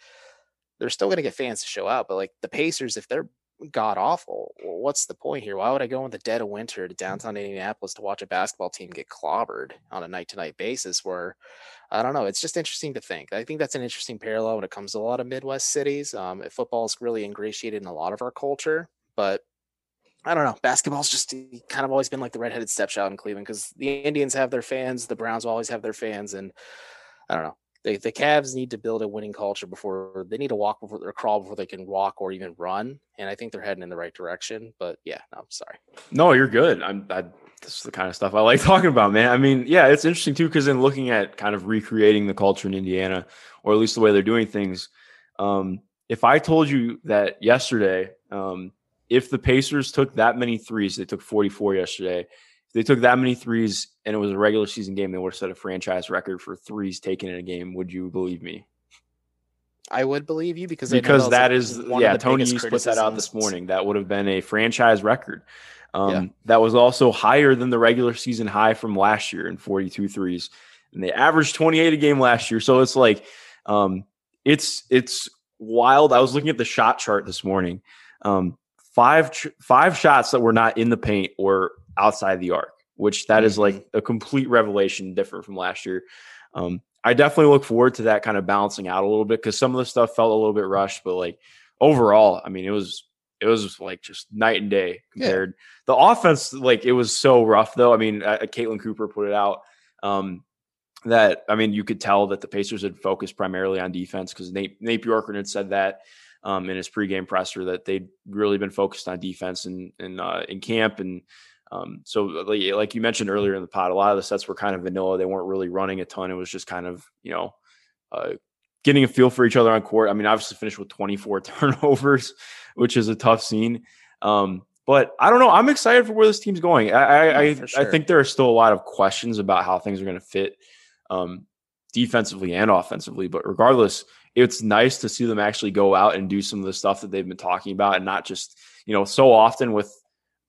they're still going to get fans to show out. But like the Pacers, if they're god awful. what's the point here? Why would I go in the dead of winter to downtown Indianapolis to watch a basketball team get clobbered on a night to night basis? Where I don't know. It's just interesting to think. I think that's an interesting parallel when it comes to a lot of Midwest cities. Um, football is really ingratiated in a lot of our culture, but I don't know. Basketball's just kind of always been like the redheaded stepchild in Cleveland because the Indians have their fans, the Browns always have their fans, and I don't know the, the Cavs need to build a winning culture before they need to walk before or crawl before they can walk or even run. And I think they're heading in the right direction. But yeah, no, I'm sorry. No, you're good. I'm I, this is the kind of stuff I like (laughs) talking about, man. I mean, yeah, it's interesting too because in looking at kind of recreating the culture in Indiana, or at least the way they're doing things. Um, if I told you that yesterday, um, if the Pacers took that many threes, they took 44 yesterday they took that many threes and it was a regular season game, they would have set a franchise record for threes taken in a game. Would you believe me? I would believe you because because that is yeah. Tony used put that out this morning. That would have been a franchise record. Um, yeah. That was also higher than the regular season high from last year in 42 threes, and they averaged 28 a game last year. So it's like, um, it's it's wild. I was looking at the shot chart this morning. Um, five five shots that were not in the paint or outside the arc. which that is like a complete revelation different from last year. Um, I definitely look forward to that kind of balancing out a little bit because some of the stuff felt a little bit rushed, but like overall, I mean, it was it was like just night and day compared. Yeah. The offense, like it was so rough though. I mean, uh, Caitlin Cooper put it out um, that I mean, you could tell that the Pacers had focused primarily on defense because Nate Nate Bjorkgren had said that um, in his pregame presser that they'd really been focused on defense in in, uh, in camp and. Um, so like, like you mentioned earlier in the pod, a lot of the sets were kind of vanilla. They weren't really running a ton. It was just kind of, you know, uh, getting a feel for each other on court. I mean, obviously finished with 24 (laughs) turnovers, which is a tough scene. Um, but I don't know. I'm excited for where this team's going. I I, I, sure. I think there are still a lot of questions about how things are going to fit um, defensively and offensively. But regardless, it's nice to see them actually go out and do some of the stuff that they've been talking about, and not just you know so often with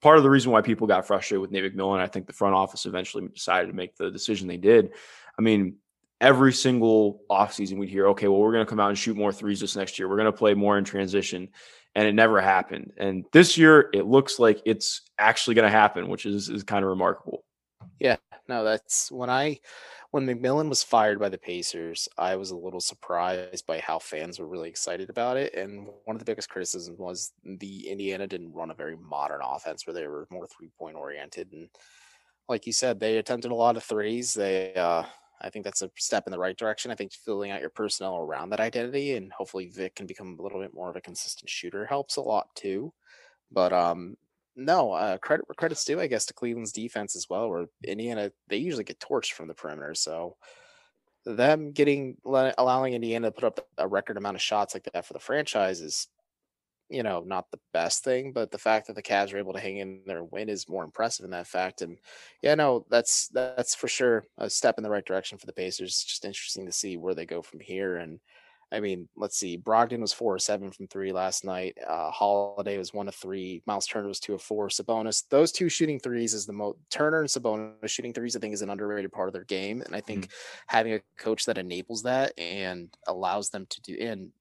part of the reason why people got frustrated with Nate McMillan. I think the front office eventually decided to make the decision they did. I mean, every single offseason we'd hear, okay, well, we're going to come out and shoot more threes this next year. We're going to play more in transition. And it never happened. And this year, it looks like it's actually going to happen, which is, is kind of remarkable. Yeah, no, that's when I, when McMillan was fired by the Pacers, I was a little surprised by how fans were really excited about it. And one of the biggest criticisms was the Indiana didn't run a very modern offense where they were more three point oriented. And like you said, they attempted a lot of threes. They, uh, I think that's a step in the right direction. I think filling out your personnel around that identity and hopefully Vic can become a little bit more of a consistent shooter helps a lot too. But um no, uh, credit where credit's due, I guess, to Cleveland's defense as well. Where Indiana, they usually get torched from the perimeter, so them getting allowing Indiana to put up a record amount of shots like that for the franchise is you know, not the best thing, but the fact that the Cavs are able to hang in there win is more impressive in that fact. And yeah, no, that's that's for sure a step in the right direction for the Pacers. It's just interesting to see where they go from here. And I mean, let's see, Brogdon was four or seven from three last night. Uh, Holiday was one of three. Miles Turner was two of four. Sabonis, those two shooting threes is the most. Turner and Sabonis shooting threes, I think, is an underrated part of their game. And I think mm-hmm. having a coach that enables that and allows them to do and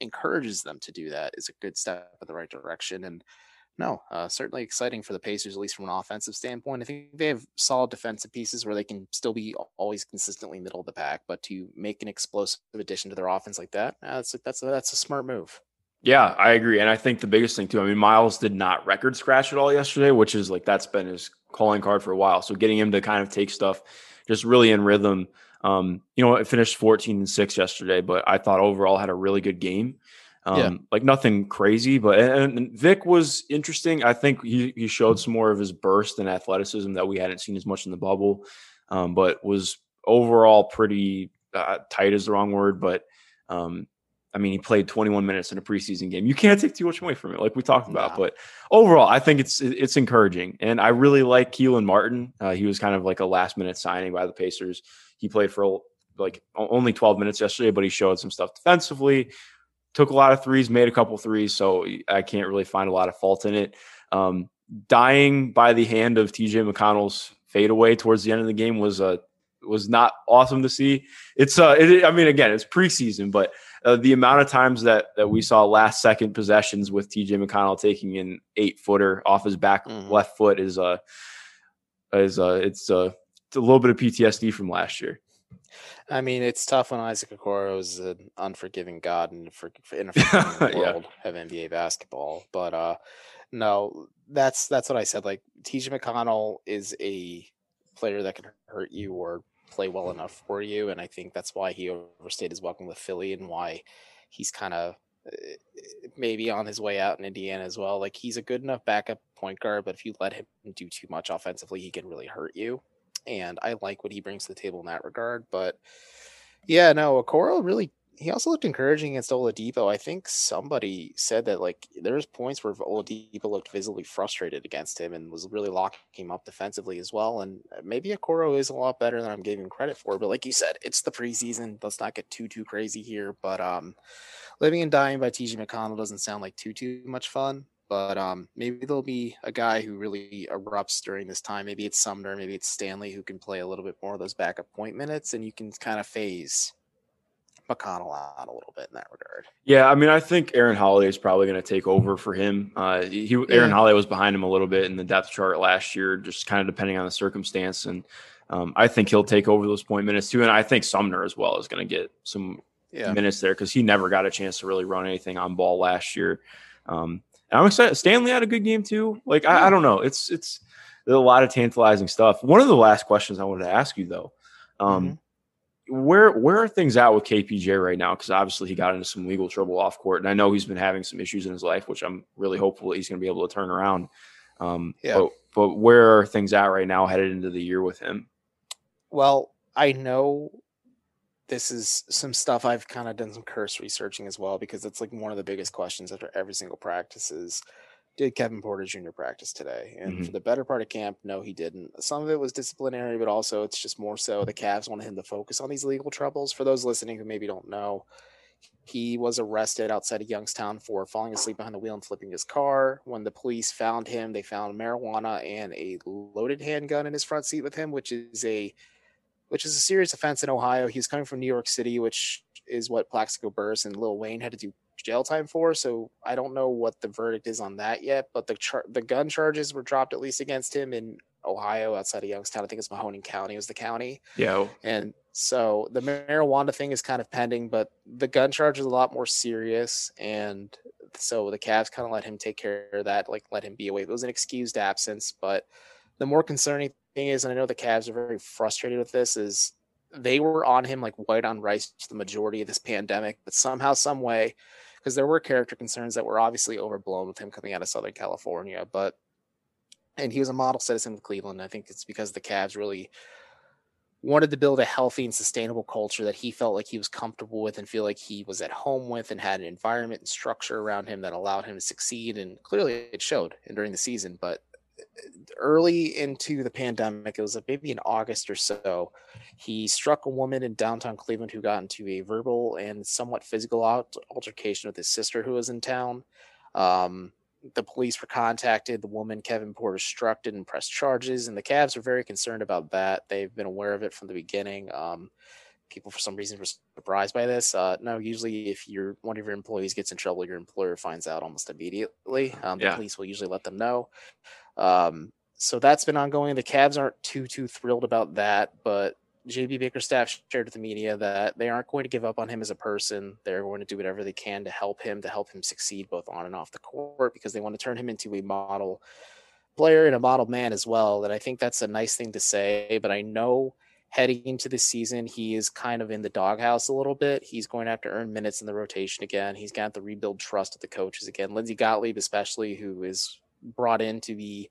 encourages them to do that is a good step in the right direction. And no, uh, certainly exciting for the Pacers, at least from an offensive standpoint. I think they have solid defensive pieces where they can still be always consistently middle of the pack, but to make an explosive addition to their offense like that, uh, that's a, that's a, that's a smart move. Yeah, I agree, and I think the biggest thing too. I mean, Miles did not record scratch at all yesterday, which is like that's been his calling card for a while. So getting him to kind of take stuff just really in rhythm um, you know, it finished 14 and 6 yesterday, but I thought overall had a really good game. Um, yeah. like nothing crazy, but and, and, Vic was interesting. I think he he showed some more of his burst and athleticism that we hadn't seen as much in the bubble. Um, but was overall pretty uh, tight is the wrong word, but um, I mean, he played 21 minutes in a preseason game. You can't take too much away from it, like we talked about. But overall, I think it's it's encouraging, and I really like Kelan Martin. Uh, he was kind of like a last minute signing by the Pacers. He played for like only 12 minutes yesterday, but he showed some stuff defensively. Took a lot of threes, made a couple threes, so I can't really find a lot of fault in it. Um, dying by the hand of TJ McConnell's fadeaway towards the end of the game was a uh, was not awesome to see. It's uh, it, I mean, again, it's preseason, but uh, the amount of times that that we saw last second possessions with TJ McConnell taking an eight footer off his back mm. left foot is uh is uh it's uh a little bit of PTSD from last year. I mean, it's tough when Isaac Okoro is an unforgiving god in, for, in a (laughs) world yeah. of NBA basketball. But uh, no, that's that's what I said. Like TJ McConnell is a player that can hurt you or play well enough for you, and I think that's why he overstayed his welcome with Philly and why he's kind of eh, maybe on his way out in Indiana as well. Like he's a good enough backup point guard, but if you let him do too much offensively, he can really hurt you and I like what he brings to the table in that regard. But yeah, no, Okoro really he also looked encouraging against Oladipo. I think somebody said that like there's points where Oladipo looked visibly frustrated against him and was really locking him up defensively as well. And uh, maybe Okoro is a lot better than I'm giving credit for. But like you said, it's the preseason. Let's not get too too crazy here. But um, living and dying by TJ McConnell doesn't sound like too too much fun but um, maybe there'll be a guy who really erupts during this time. Maybe it's Sumner, maybe it's Stanley who can play a little bit more of those backup point minutes, and you can kind of phase McConnell out a little bit in that regard. Yeah, I mean, I think Aaron Holiday is probably going to take over for him. Uh, he Aaron yeah. Holiday was behind him a little bit in the depth chart last year, just kind of depending on the circumstance. And um, I think he'll take over those point minutes too. And I think Sumner as well is going to get some yeah. minutes there because he never got a chance to really run anything on ball last year. Um, I'm excited. Stanley had a good game too. Like I, I don't know, it's it's a lot of tantalizing stuff. One of the last questions I wanted to ask you though. Um, mm-hmm where where are things at with KPJ right now? Because obviously he got into some legal trouble off court, and I know he's been having some issues in his life, which I'm really hopeful he's going to be able to turn around. Um, yeah. But, but where are things at right now, headed into the year with him? Well, I know this is some stuff I've kind of done some curse researching as well because it's like one of the biggest questions after every single practice is did Kevin Porter Jr. practice today? And mm-hmm. for the better part of camp, no, he didn't. Some of it was disciplinary, but also it's just more so the Cavs wanted him to focus on these legal troubles. For those listening who maybe don't know, he was arrested outside of Youngstown for falling asleep behind the wheel and flipping his car. When the police found him, they found marijuana and a loaded handgun in his front seat with him, which is a which is a serious offense in Ohio. He's coming from New York City, which is what Plaxico Burress and Lil Wayne had to do jail time for. So I don't know what the verdict is on that yet. But the char- the gun charges were dropped at least against him in Ohio, outside of Youngstown. I think it's Mahoning County was the county. Yeah. And so the marijuana thing is kind of pending, but the gun charge is a lot more serious. And so the Cavs kind of let him take care of that, like let him be away. It was an excused absence, but the more concerning thing is, and I know the Cavs are very frustrated with this, is they were on him like white on rice the majority of this pandemic, but somehow, some way, because there were character concerns that were obviously overblown with him coming out of Southern California, but and he was a model citizen of Cleveland. I think it's because the Cavs really wanted to build a healthy and sustainable culture that he felt like he was comfortable with and feel like he was at home with and had an environment and structure around him that allowed him to succeed. And clearly it showed during the season, but early into the pandemic, it was maybe in August or so, he struck a woman in downtown Cleveland who got into a verbal and somewhat physical altercation with his sister who was in town. Um, the police were contacted. The woman, Kevin Porter, struck didn't press charges, and the Cavs were very concerned about that. They've been aware of it from the beginning. Um, people, for some reason, were surprised by this. Uh, no, usually, if your one of your employees gets in trouble, your employer finds out almost immediately. Um, the yeah. police will usually let them know. Um, so that's been ongoing. The Cavs aren't too too thrilled about that, but JB Bickerstaff shared with the media that they aren't going to give up on him as a person. They're going to do whatever they can to help him, to help him succeed both on and off the court, because they want to turn him into a model player and a model man as well. And I think that's a nice thing to say. But I know heading into the season, he is kind of in the doghouse a little bit. He's going to have to earn minutes in the rotation again. He's got to rebuild trust of the coaches again. Lindsay Gottlieb, especially, who is brought in to be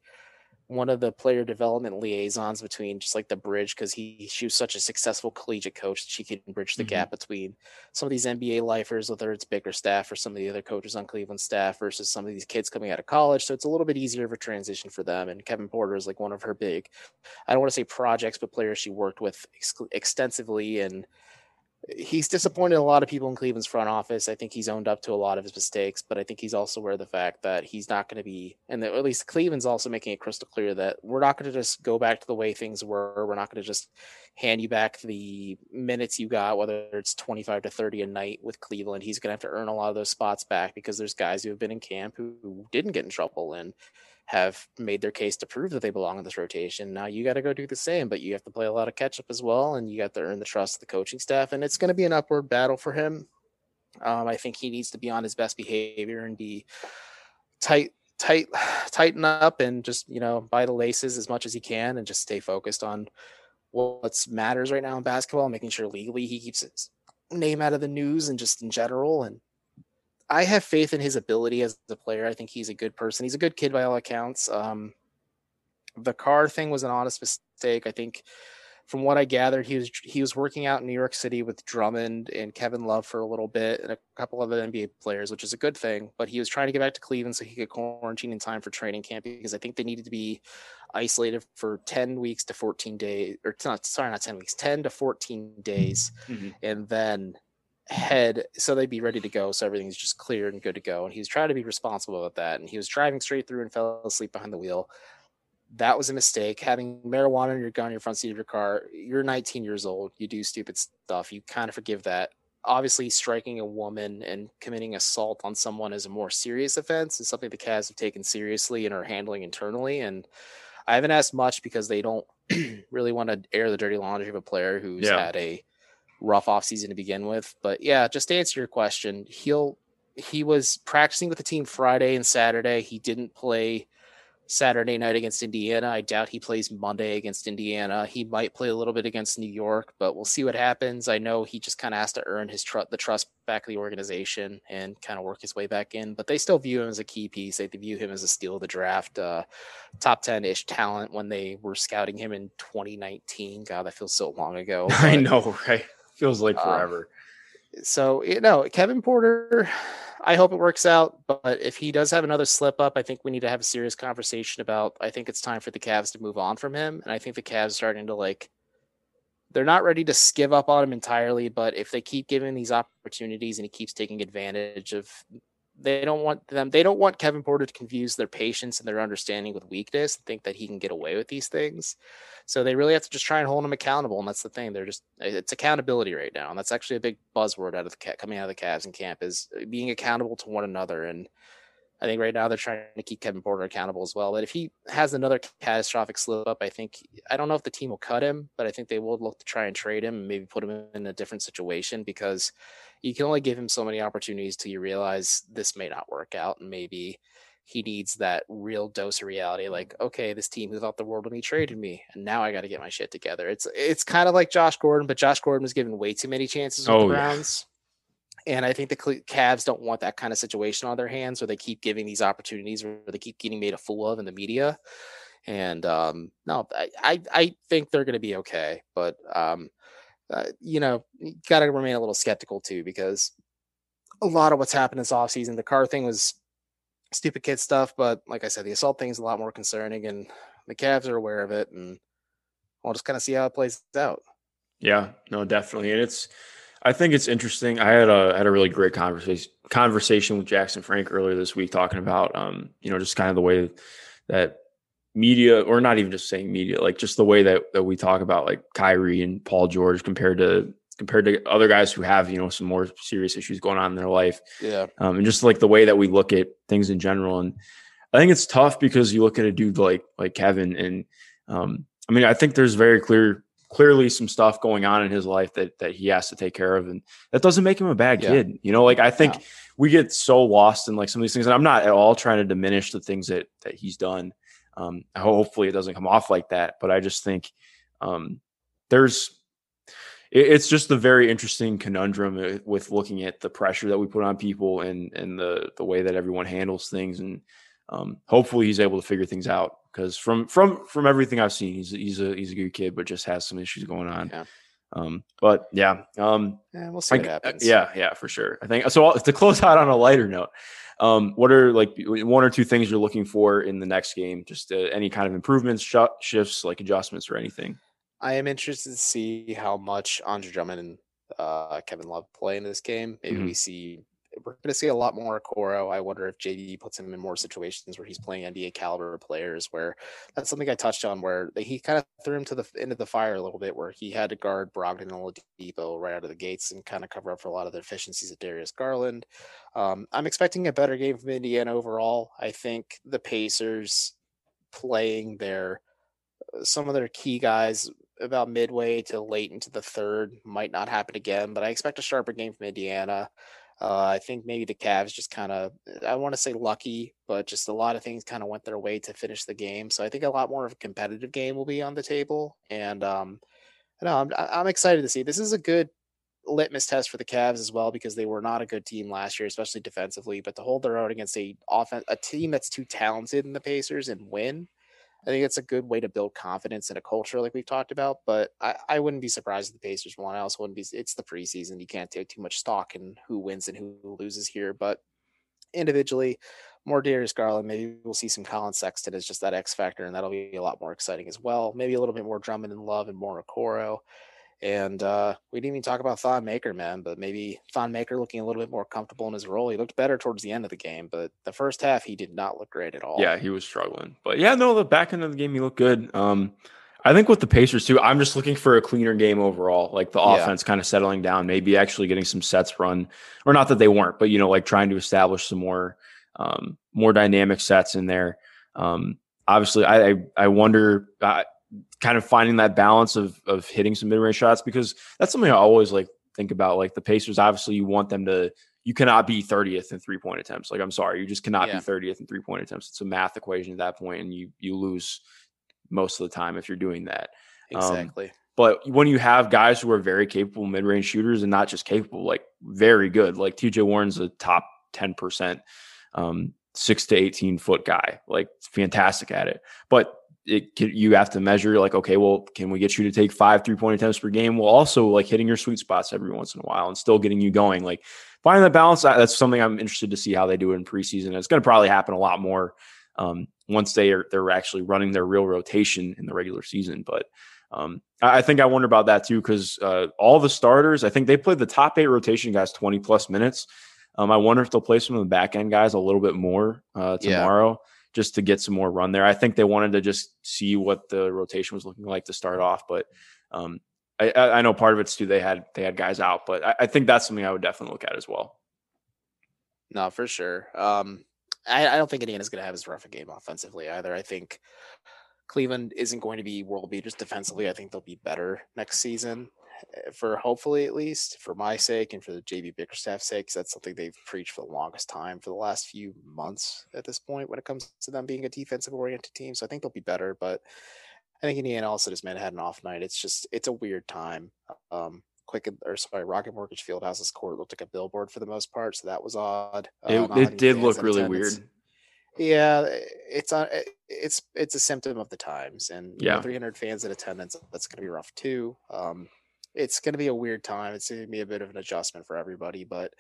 one of the player development liaisons between just like the bridge because he she was such a successful collegiate coach she can bridge the mm-hmm. gap between some of these NBA lifers, whether it's Bickerstaff or some of the other coaches on Cleveland staff versus some of these kids coming out of college. So it's a little bit easier of a transition for them. And Kevin Porter is like one of her big, I don't want to say projects, but players she worked with ex- extensively and he's disappointed a lot of people in Cleveland's front office. I think he's owned up to a lot of his mistakes, but I think he's also aware of the fact that he's not going to be, and that, at least Cleveland's also making it crystal clear that we're not going to just go back to the way things were. We're not going to just hand you back the minutes you got, whether it's 25 to 30 a night with Cleveland. He's going to have to earn a lot of those spots back because there's guys who have been in camp who, who didn't get in trouble and have made their case to prove that they belong in this rotation. Now you got to go do the same, but you have to play a lot of catch up as well, and you got to earn the trust of the coaching staff. And it's going to be an upward battle for him. Um, I think he needs to be on his best behavior and be tight, tight, (sighs) tighten up, and just you know buy the laces as much as he can, and just stay focused on what matters right now in basketball, making sure legally he keeps his name out of the news and just in general, and I have faith in his ability as a player. I think he's a good person. He's a good kid by all accounts. Um, the car thing was an honest mistake. I think from what I gathered, he was he was working out in New York City with Drummond and Kevin Love for a little bit and a couple other NBA players, which is a good thing. But he was trying to get back to Cleveland so he could quarantine in time for training camp because I think they needed to be isolated for 10 weeks to 14 days or not sorry not 10 weeks 10 to 14 days mm-hmm. and then head so they'd be ready to go so everything's just clear and good to go and he was trying to be responsible about that and he was driving straight through and fell asleep behind the wheel that was a mistake having marijuana in your gun in your front seat of your car you're 19 years old you do stupid stuff you kind of forgive that obviously striking a woman and committing assault on someone is a more serious offense. It's something the Cavs have taken seriously and are handling internally. And I haven't asked much because they don't (clears throat) really want to air the dirty laundry of a player who's Yeah. had a rough offseason to begin with. But yeah, just to answer your question, he'll he was practicing with the team Friday and Saturday. He didn't play Saturday night against Indiana. I doubt he plays Monday against Indiana. He might play a little bit against New York, but we'll see what happens. I know he just kind of has to earn his trust, the trust back of the organization, and kind of work his way back in. But they still view him as a key piece. They view him as a steal of the draft, uh, top ten ish talent when they were scouting him in 2019. God, that feels so long ago. (laughs) I know, right? Feels like Um, forever. so you know kevin porter i hope it works out but if he does have another slip up i think we need to have a serious conversation about i think it's time for the Cavs to move on from him and i think the Cavs starting to like they're not ready to give up on him entirely but if they keep giving these opportunities and he keeps taking advantage of they don't want them they don't want kevin porter to confuse their patience and their understanding with weakness and think that he can get away with these things so they really have to just try and hold him accountable, and that's the thing. They're just it's accountability right now, and that's actually a big buzzword out of the coming out of the Cavs and camp is uh, being accountable to one another. And I think right now they're trying to keep Kevin Porter accountable as well. But if he has another catastrophic slip up, I think I don't know if the team will cut him, but I think they will look to try and trade him and maybe put him in a different situation because you can only give him so many opportunities till you realize this may not work out, and maybe he needs that real dose of reality like okay this team who thought the world of me traded me and now i got to get my shit together. It's it's kind of like josh gordon but josh gordon was given way too many chances with Oh, the browns and i think the Cavs don't want that kind of situation on their hands where they keep giving these opportunities where they keep getting made a fool of in the media and um no i i, think they're going to be okay but um uh, you know got to remain a little skeptical too because a lot of what's happened this offseason the car thing was stupid kid stuff, but like I said, the assault thing is a lot more concerning, and the Cavs are aware of it, and we'll just kind of see how it plays out. Yeah, no, definitely, and it's. I think it's interesting. I had a had a really great conversation conversation with Jackson Frank earlier this week, talking about um, you know, just kind of the way that media, or not even just saying media, like just the way that that we talk about like Kyrie and Paul George compared to compared to other guys who have you know some more serious issues going on in their life Yeah, um, and just like the way that we look at things in general. And I think it's tough because you look at a dude like like Kevin, and um, I mean, I think there's very clear, clearly some stuff going on in his life that that he has to take care of, and that doesn't make him a bad Yeah. kid. You know, like I think No. we get so lost in like some of these things, and I'm not at all trying to diminish the things that that he's done. Um, hopefully, it doesn't come off like that, but I just think um, there's it- it's just a very interesting conundrum uh, with looking at the pressure that we put on people and and the the way that everyone handles things and um, hopefully he's able to figure things out because from from from everything I've seen he's he's a he's a good kid but just has some issues going on. Yeah. Um, but yeah, um, yeah, we'll see I what uh, happens. yeah, yeah, for sure. I think so. To close (laughs) out on a lighter note, um, what are like one or two things you're looking for in the next game? Just uh, any kind of improvements, sh- shifts, like adjustments, or anything? I am interested to see how much Andre Drummond and uh, Kevin Love play in this game. Maybe Mhm. we see we're going to see a lot more Okoro. I wonder if JB puts him in more situations where he's playing NBA caliber players. Where that's something I touched on, where he kind of threw him to the end of the fire a little bit, where he had to guard Brogdon and Oladipo right out of the gates and kind of cover up for a lot of the deficiencies of Darius Garland. Um, I'm expecting a better game from Indiana overall. I think the Pacers playing their some of their key guys about midway to late into the third might not happen again, but I expect a sharper game from Indiana. Uh, I think maybe the Cavs just kind of, I want to say lucky, but just a lot of things kind of went their way to finish the game. So I think a lot more of a competitive game will be on the table. And um, no, I'm, I'm excited to see. This is a good litmus test for the Cavs as well because they were not a good team last year, especially defensively. But to hold their own against a offense, a team that's too talented in the Pacers and win, I think it's a good way to build confidence in a culture like we've talked about. But I, I wouldn't be surprised if the Pacers won. I also wouldn't be. It's the preseason. You can't take too much stock in who wins and who loses here. But individually, more Darius Garland. Maybe we'll see some Collin Sexton as just that X factor, and that'll be a lot more exciting as well. Maybe a little bit more Drummond and Love and more Okoro. And uh, we didn't even talk about Thon Maker, man, but maybe Thon Maker looking a little bit more comfortable in his role. He looked better towards the end of the game, but the first half he did not look great at all. Yeah, he was struggling, but yeah, no, the back end of the game he looked good. Um, I think with the Pacers too, I'm just looking for a cleaner game overall. Like the Yeah. offense kind of settling down, maybe actually getting some sets run, or not that they weren't, but you know, like trying to establish some more, um, more dynamic sets in there. Um, obviously, I I, I wonder, uh, kind of finding that balance of of hitting some mid range shots because that's something I always like think about. Like the Pacers, obviously, you want them to. You cannot be 30th in three point attempts. Like I'm sorry, you just cannot Yeah. be 30th in three point attempts. It's a math equation at that point, and you you lose most of the time if you're doing that. Um, Exactly. But when you have guys who are very capable mid-range shooters and not just capable, like very good, like TJ Warren's a top 10%, um, six to 18 foot guy, like fantastic at it. But it can, you have to measure like, okay, well, can we get you to take five three-point attempts per game? Well, also like hitting your sweet spots every once in a while and still getting you going. Like finding that balance, that's something I'm interested to see how they do it in preseason. It's going to probably happen a lot more um, once they are they're actually running their real rotation in the regular season. But um, I I think I wonder about that too because uh, all the starters, I think they played the top eight rotation guys 20 plus minutes. Um, I wonder if they'll play some of the back end guys a little bit more uh, Yeah. Just to get some more run there. I think they wanted to just see what the rotation was looking like to start off, but um, I, I know part of it's too they had they had guys out, but I, I think that's something I would definitely look at as well. No, for sure. Um, I, I don't think Indiana's going to have as rough a game offensively either. I think Cleveland isn't going to be world beaters defensively. I think they'll be better next season, for hopefully at least for my sake and for the JB Bickerstaff's sake. that's something they've preached for the longest time for the last few months at this point when it comes to them being a defensive oriented team. So I think they'll be better, but I think Indiana also just man had an off night. It's just it's a weird time. Um, Quick or sorry, Rocket Mortgage Fieldhouse's court looked like a billboard for the most part, so that was odd. It, not it did look really attendance. weird. Yeah, it's on. It's it's a symptom of the times, and you know, Yeah. 300 fans in attendance. That's going to be rough too. Um, it's going to be a weird time. It's going to be a bit of an adjustment for everybody, but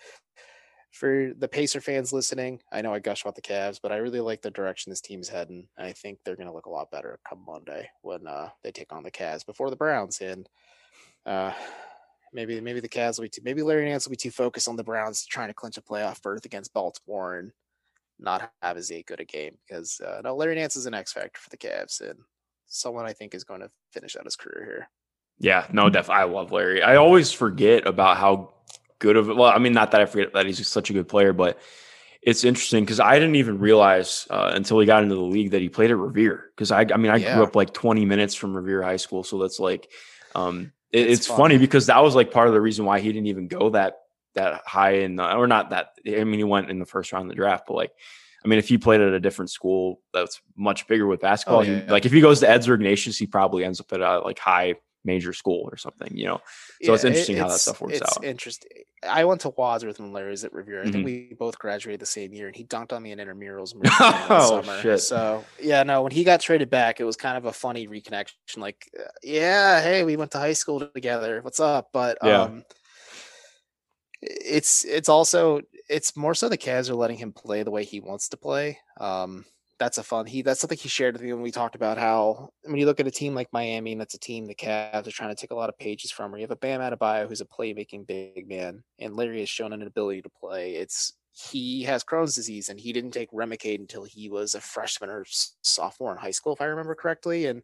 for the Pacer fans listening, I know I gush about the Cavs, but I really like the direction this team's heading. I think they're going to look a lot better come Monday when uh, they take on the Cavs before the Browns, and uh, maybe maybe the Cavs will be too. Maybe Larry Nance will be too focused on the Browns trying to clinch a playoff berth against Baltimore and not have as good a game because uh, no, Larry Nance is an X factor for the Cavs and someone I think is going to finish out his career here. Yeah, no, def. I love Larry. I always forget about how good of well, I mean, not that I forget that he's such a good player, but it's interesting because I didn't even realize uh, until he got into the league that he played at Revere. Because I, I mean, I Yeah. grew up like 20 minutes from Revere High School, so that's like, um, it- It's it's fun. funny because that was like part of the reason why he didn't even go that that high in, uh, or not that. I mean, he went in the first round of the draft, but like. I mean, if he played at a different school that's much bigger with basketball, he- yeah. like if he goes to Eds or Ignatius, he probably ends up at a like high major school or something, you know. So it's it- interesting how that stuff works it's out. interesting. I went to Wadsworth when Larry was at Revere. I Mhm. think we both graduated the same year, and he dunked on me in intramurals. in Richmond in the Oh, summer. shit. So yeah, no, when he got traded back, it was kind of a funny reconnection. Like, uh, yeah, hey, we went to high school together. What's up? But Yeah. um, it's it's also it's more so the Cavs are letting him play the way he wants to play. Um, that's a fun. He that's something he shared with me when we talked about how when you look at a team like Miami, and that's a team the Cavs are trying to take a lot of pages from. Where you have a Bam Adebayo who's a playmaking big man, and Larry has shown an ability to play. It's he has Crohn's disease, and he didn't take Remicade until he was a freshman or sophomore in high school, if I remember correctly. And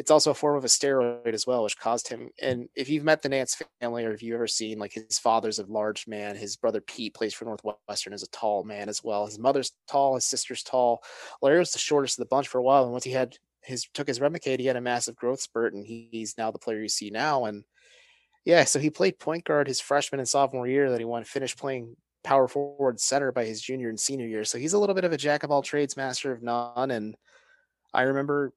it's also a form of a steroid as well, which caused him. And if you've met the Nance family, or if you've ever seen, like his father's a large man, his brother Pete plays for Northwestern, is a tall man as well. His mother's tall, his sister's tall. Larry was the shortest of the bunch for a while, and once he had his took his Remicade, he had a massive growth spurt, and he, he's now the player you see now. And yeah, so he played point guard his freshman and sophomore year. That he went finished playing power forward center by his junior and senior year. So he's a little bit of a jack of all trades, master of none. And I remember,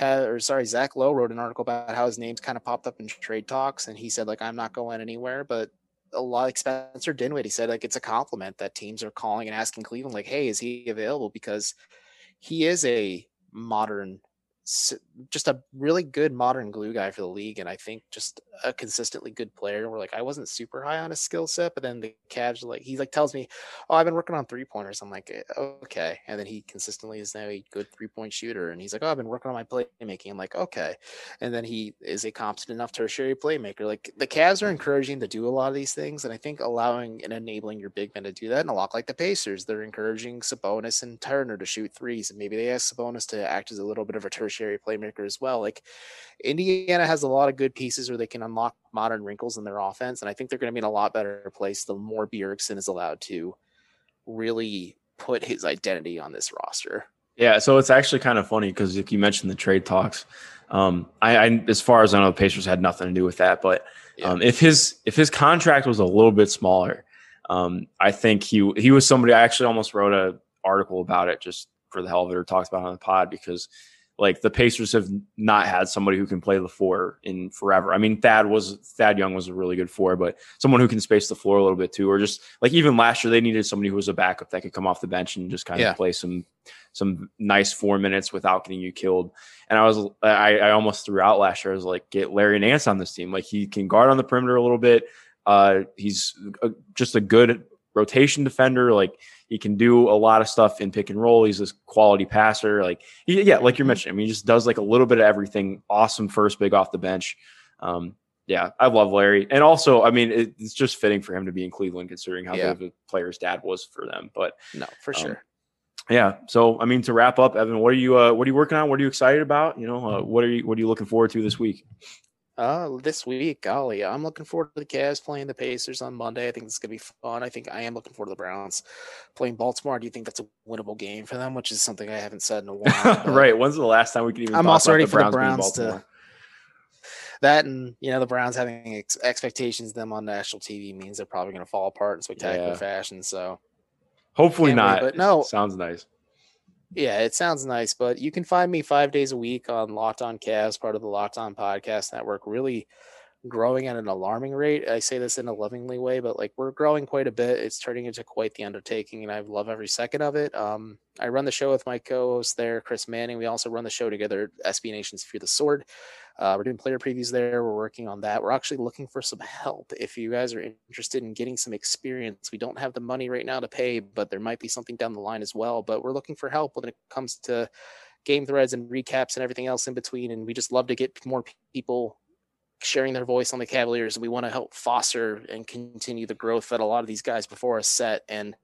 Or sorry, Zach Lowe wrote an article about how his name's kind of popped up in trade talks, and he said like I'm not going anywhere, but a lot like Spencer Dinwiddie said like it's a compliment that teams are calling and asking Cleveland like, hey, is he available? Because he is a modern just a really good modern glue guy for the league and i think just a consistently good player we're like i wasn't super high on his skill set but then the Cavs like he like tells me oh i've been working on three pointers. I'm like "Eh, okay. And then he consistently is now a good three point shooter and he's like oh i've been working on my playmaking. I'm like okay. And then he is a competent enough tertiary playmaker. Like the Cavs are encouraging to do a lot of these things and i think allowing and enabling your big men to do that and a lot like the pacers they're encouraging sabonis and turner to shoot threes and maybe they ask sabonis to act as a little bit of a tertiary tertiary playmaker as well. Like Indiana has a lot of good pieces where they can unlock modern wrinkles in their offense, and I think they're going to be in a lot better place the more Bjorkgren is allowed to really put his identity on this roster. Yeah, so it's actually kind of funny because if you mentioned the trade talks, um, I, I, as far as I know, the Pacers had nothing to do with that. But um, if his if his contract was a little bit smaller, um, I think he he was somebody. I actually almost wrote a article about it just for the hell of it, or talked about it on the pod because like the Pacers have not had somebody who can play the four in forever. I mean, Thad was Thad Young was a really good four, but someone who can space the floor a little bit too, or just like even last year they needed somebody who was a backup that could come off the bench and just kind of play some some nice four minutes without getting you killed. And I was I, I almost threw out last year. I was like, get Larry Nance on this team. Like he can guard on the perimeter a little bit. Uh, he's a, just a good rotation defender. Like he can do a lot of stuff in pick and roll. He's this quality passer. Like he, yeah, like you're mm-hmm. mentioning, I mean, he just does like a little bit of everything. Awesome first big off the bench. Um, yeah, I love Larry, and also, I mean, it, it's just fitting for him to be in Cleveland, considering how yeah. good of a player's dad was for them. But no, for um, sure. Yeah. So, I mean, to wrap up, Evan, what are you uh, what are you working on? What are you excited about? You know, uh, what are you what are you looking forward to this week? Uh, this week, golly, I'm looking forward to the Cavs playing the Pacers on Monday. I think it's gonna be fun. I think I am looking forward to the Browns playing Baltimore. Do you think that's a winnable game for them? Which is something I haven't said in a (laughs) while. right. When's the last time we can even? I'm also ready the for the Browns to. That and you know the Browns having ex- expectations them on national TV means they're probably going to fall apart in spectacular yeah. fashion. So hopefully not. Wait, but no, sounds nice. Yeah, it sounds nice, but you can find me five days a week on Locked On Cavs, part of the Locked On Podcast Network. Really growing at an alarming rate. I say this in a lovingly way, but like we're growing quite a bit. It's turning into quite the undertaking, and I love every second of it. Um, I run the show with my co-host there, Chris Manning. We also run the show together, SB Nation's Fear the Sword. Uh, we're doing player previews there. We're working on that. We're actually looking for some help. If you guys are interested in getting some experience, we don't have the money right now to pay, but there might be something down the line as well. But we're looking for help when it comes to game threads and recaps and everything else in between. And we just love to get more people sharing their voice on the Cavaliers. We want to help foster and continue the growth that a lot of these guys before us set. And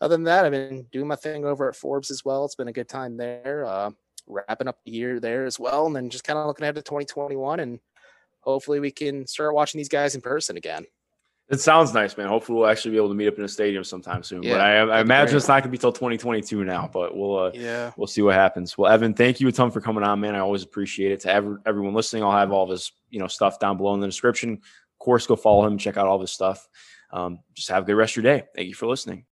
other than that, I've been doing my thing over at Forbes as well. It's been a good time there. Uh, wrapping up the year there as well, and then just kind of looking ahead to 2021, and hopefully we can start watching these guys in person again. It sounds nice, man. Hopefully, we'll actually be able to meet up in a stadium sometime soon. Yeah, but I, I imagine great. it's not going to be till 2022 now. But we'll uh, yeah, we'll see what happens. Well, Evan, thank you a ton for coming on, man. I always appreciate it. To every, everyone listening, I'll have all of his you know stuff down below in the description. Of course, go follow him, check out all this stuff. Um, just have a good rest of your day. Thank you for listening.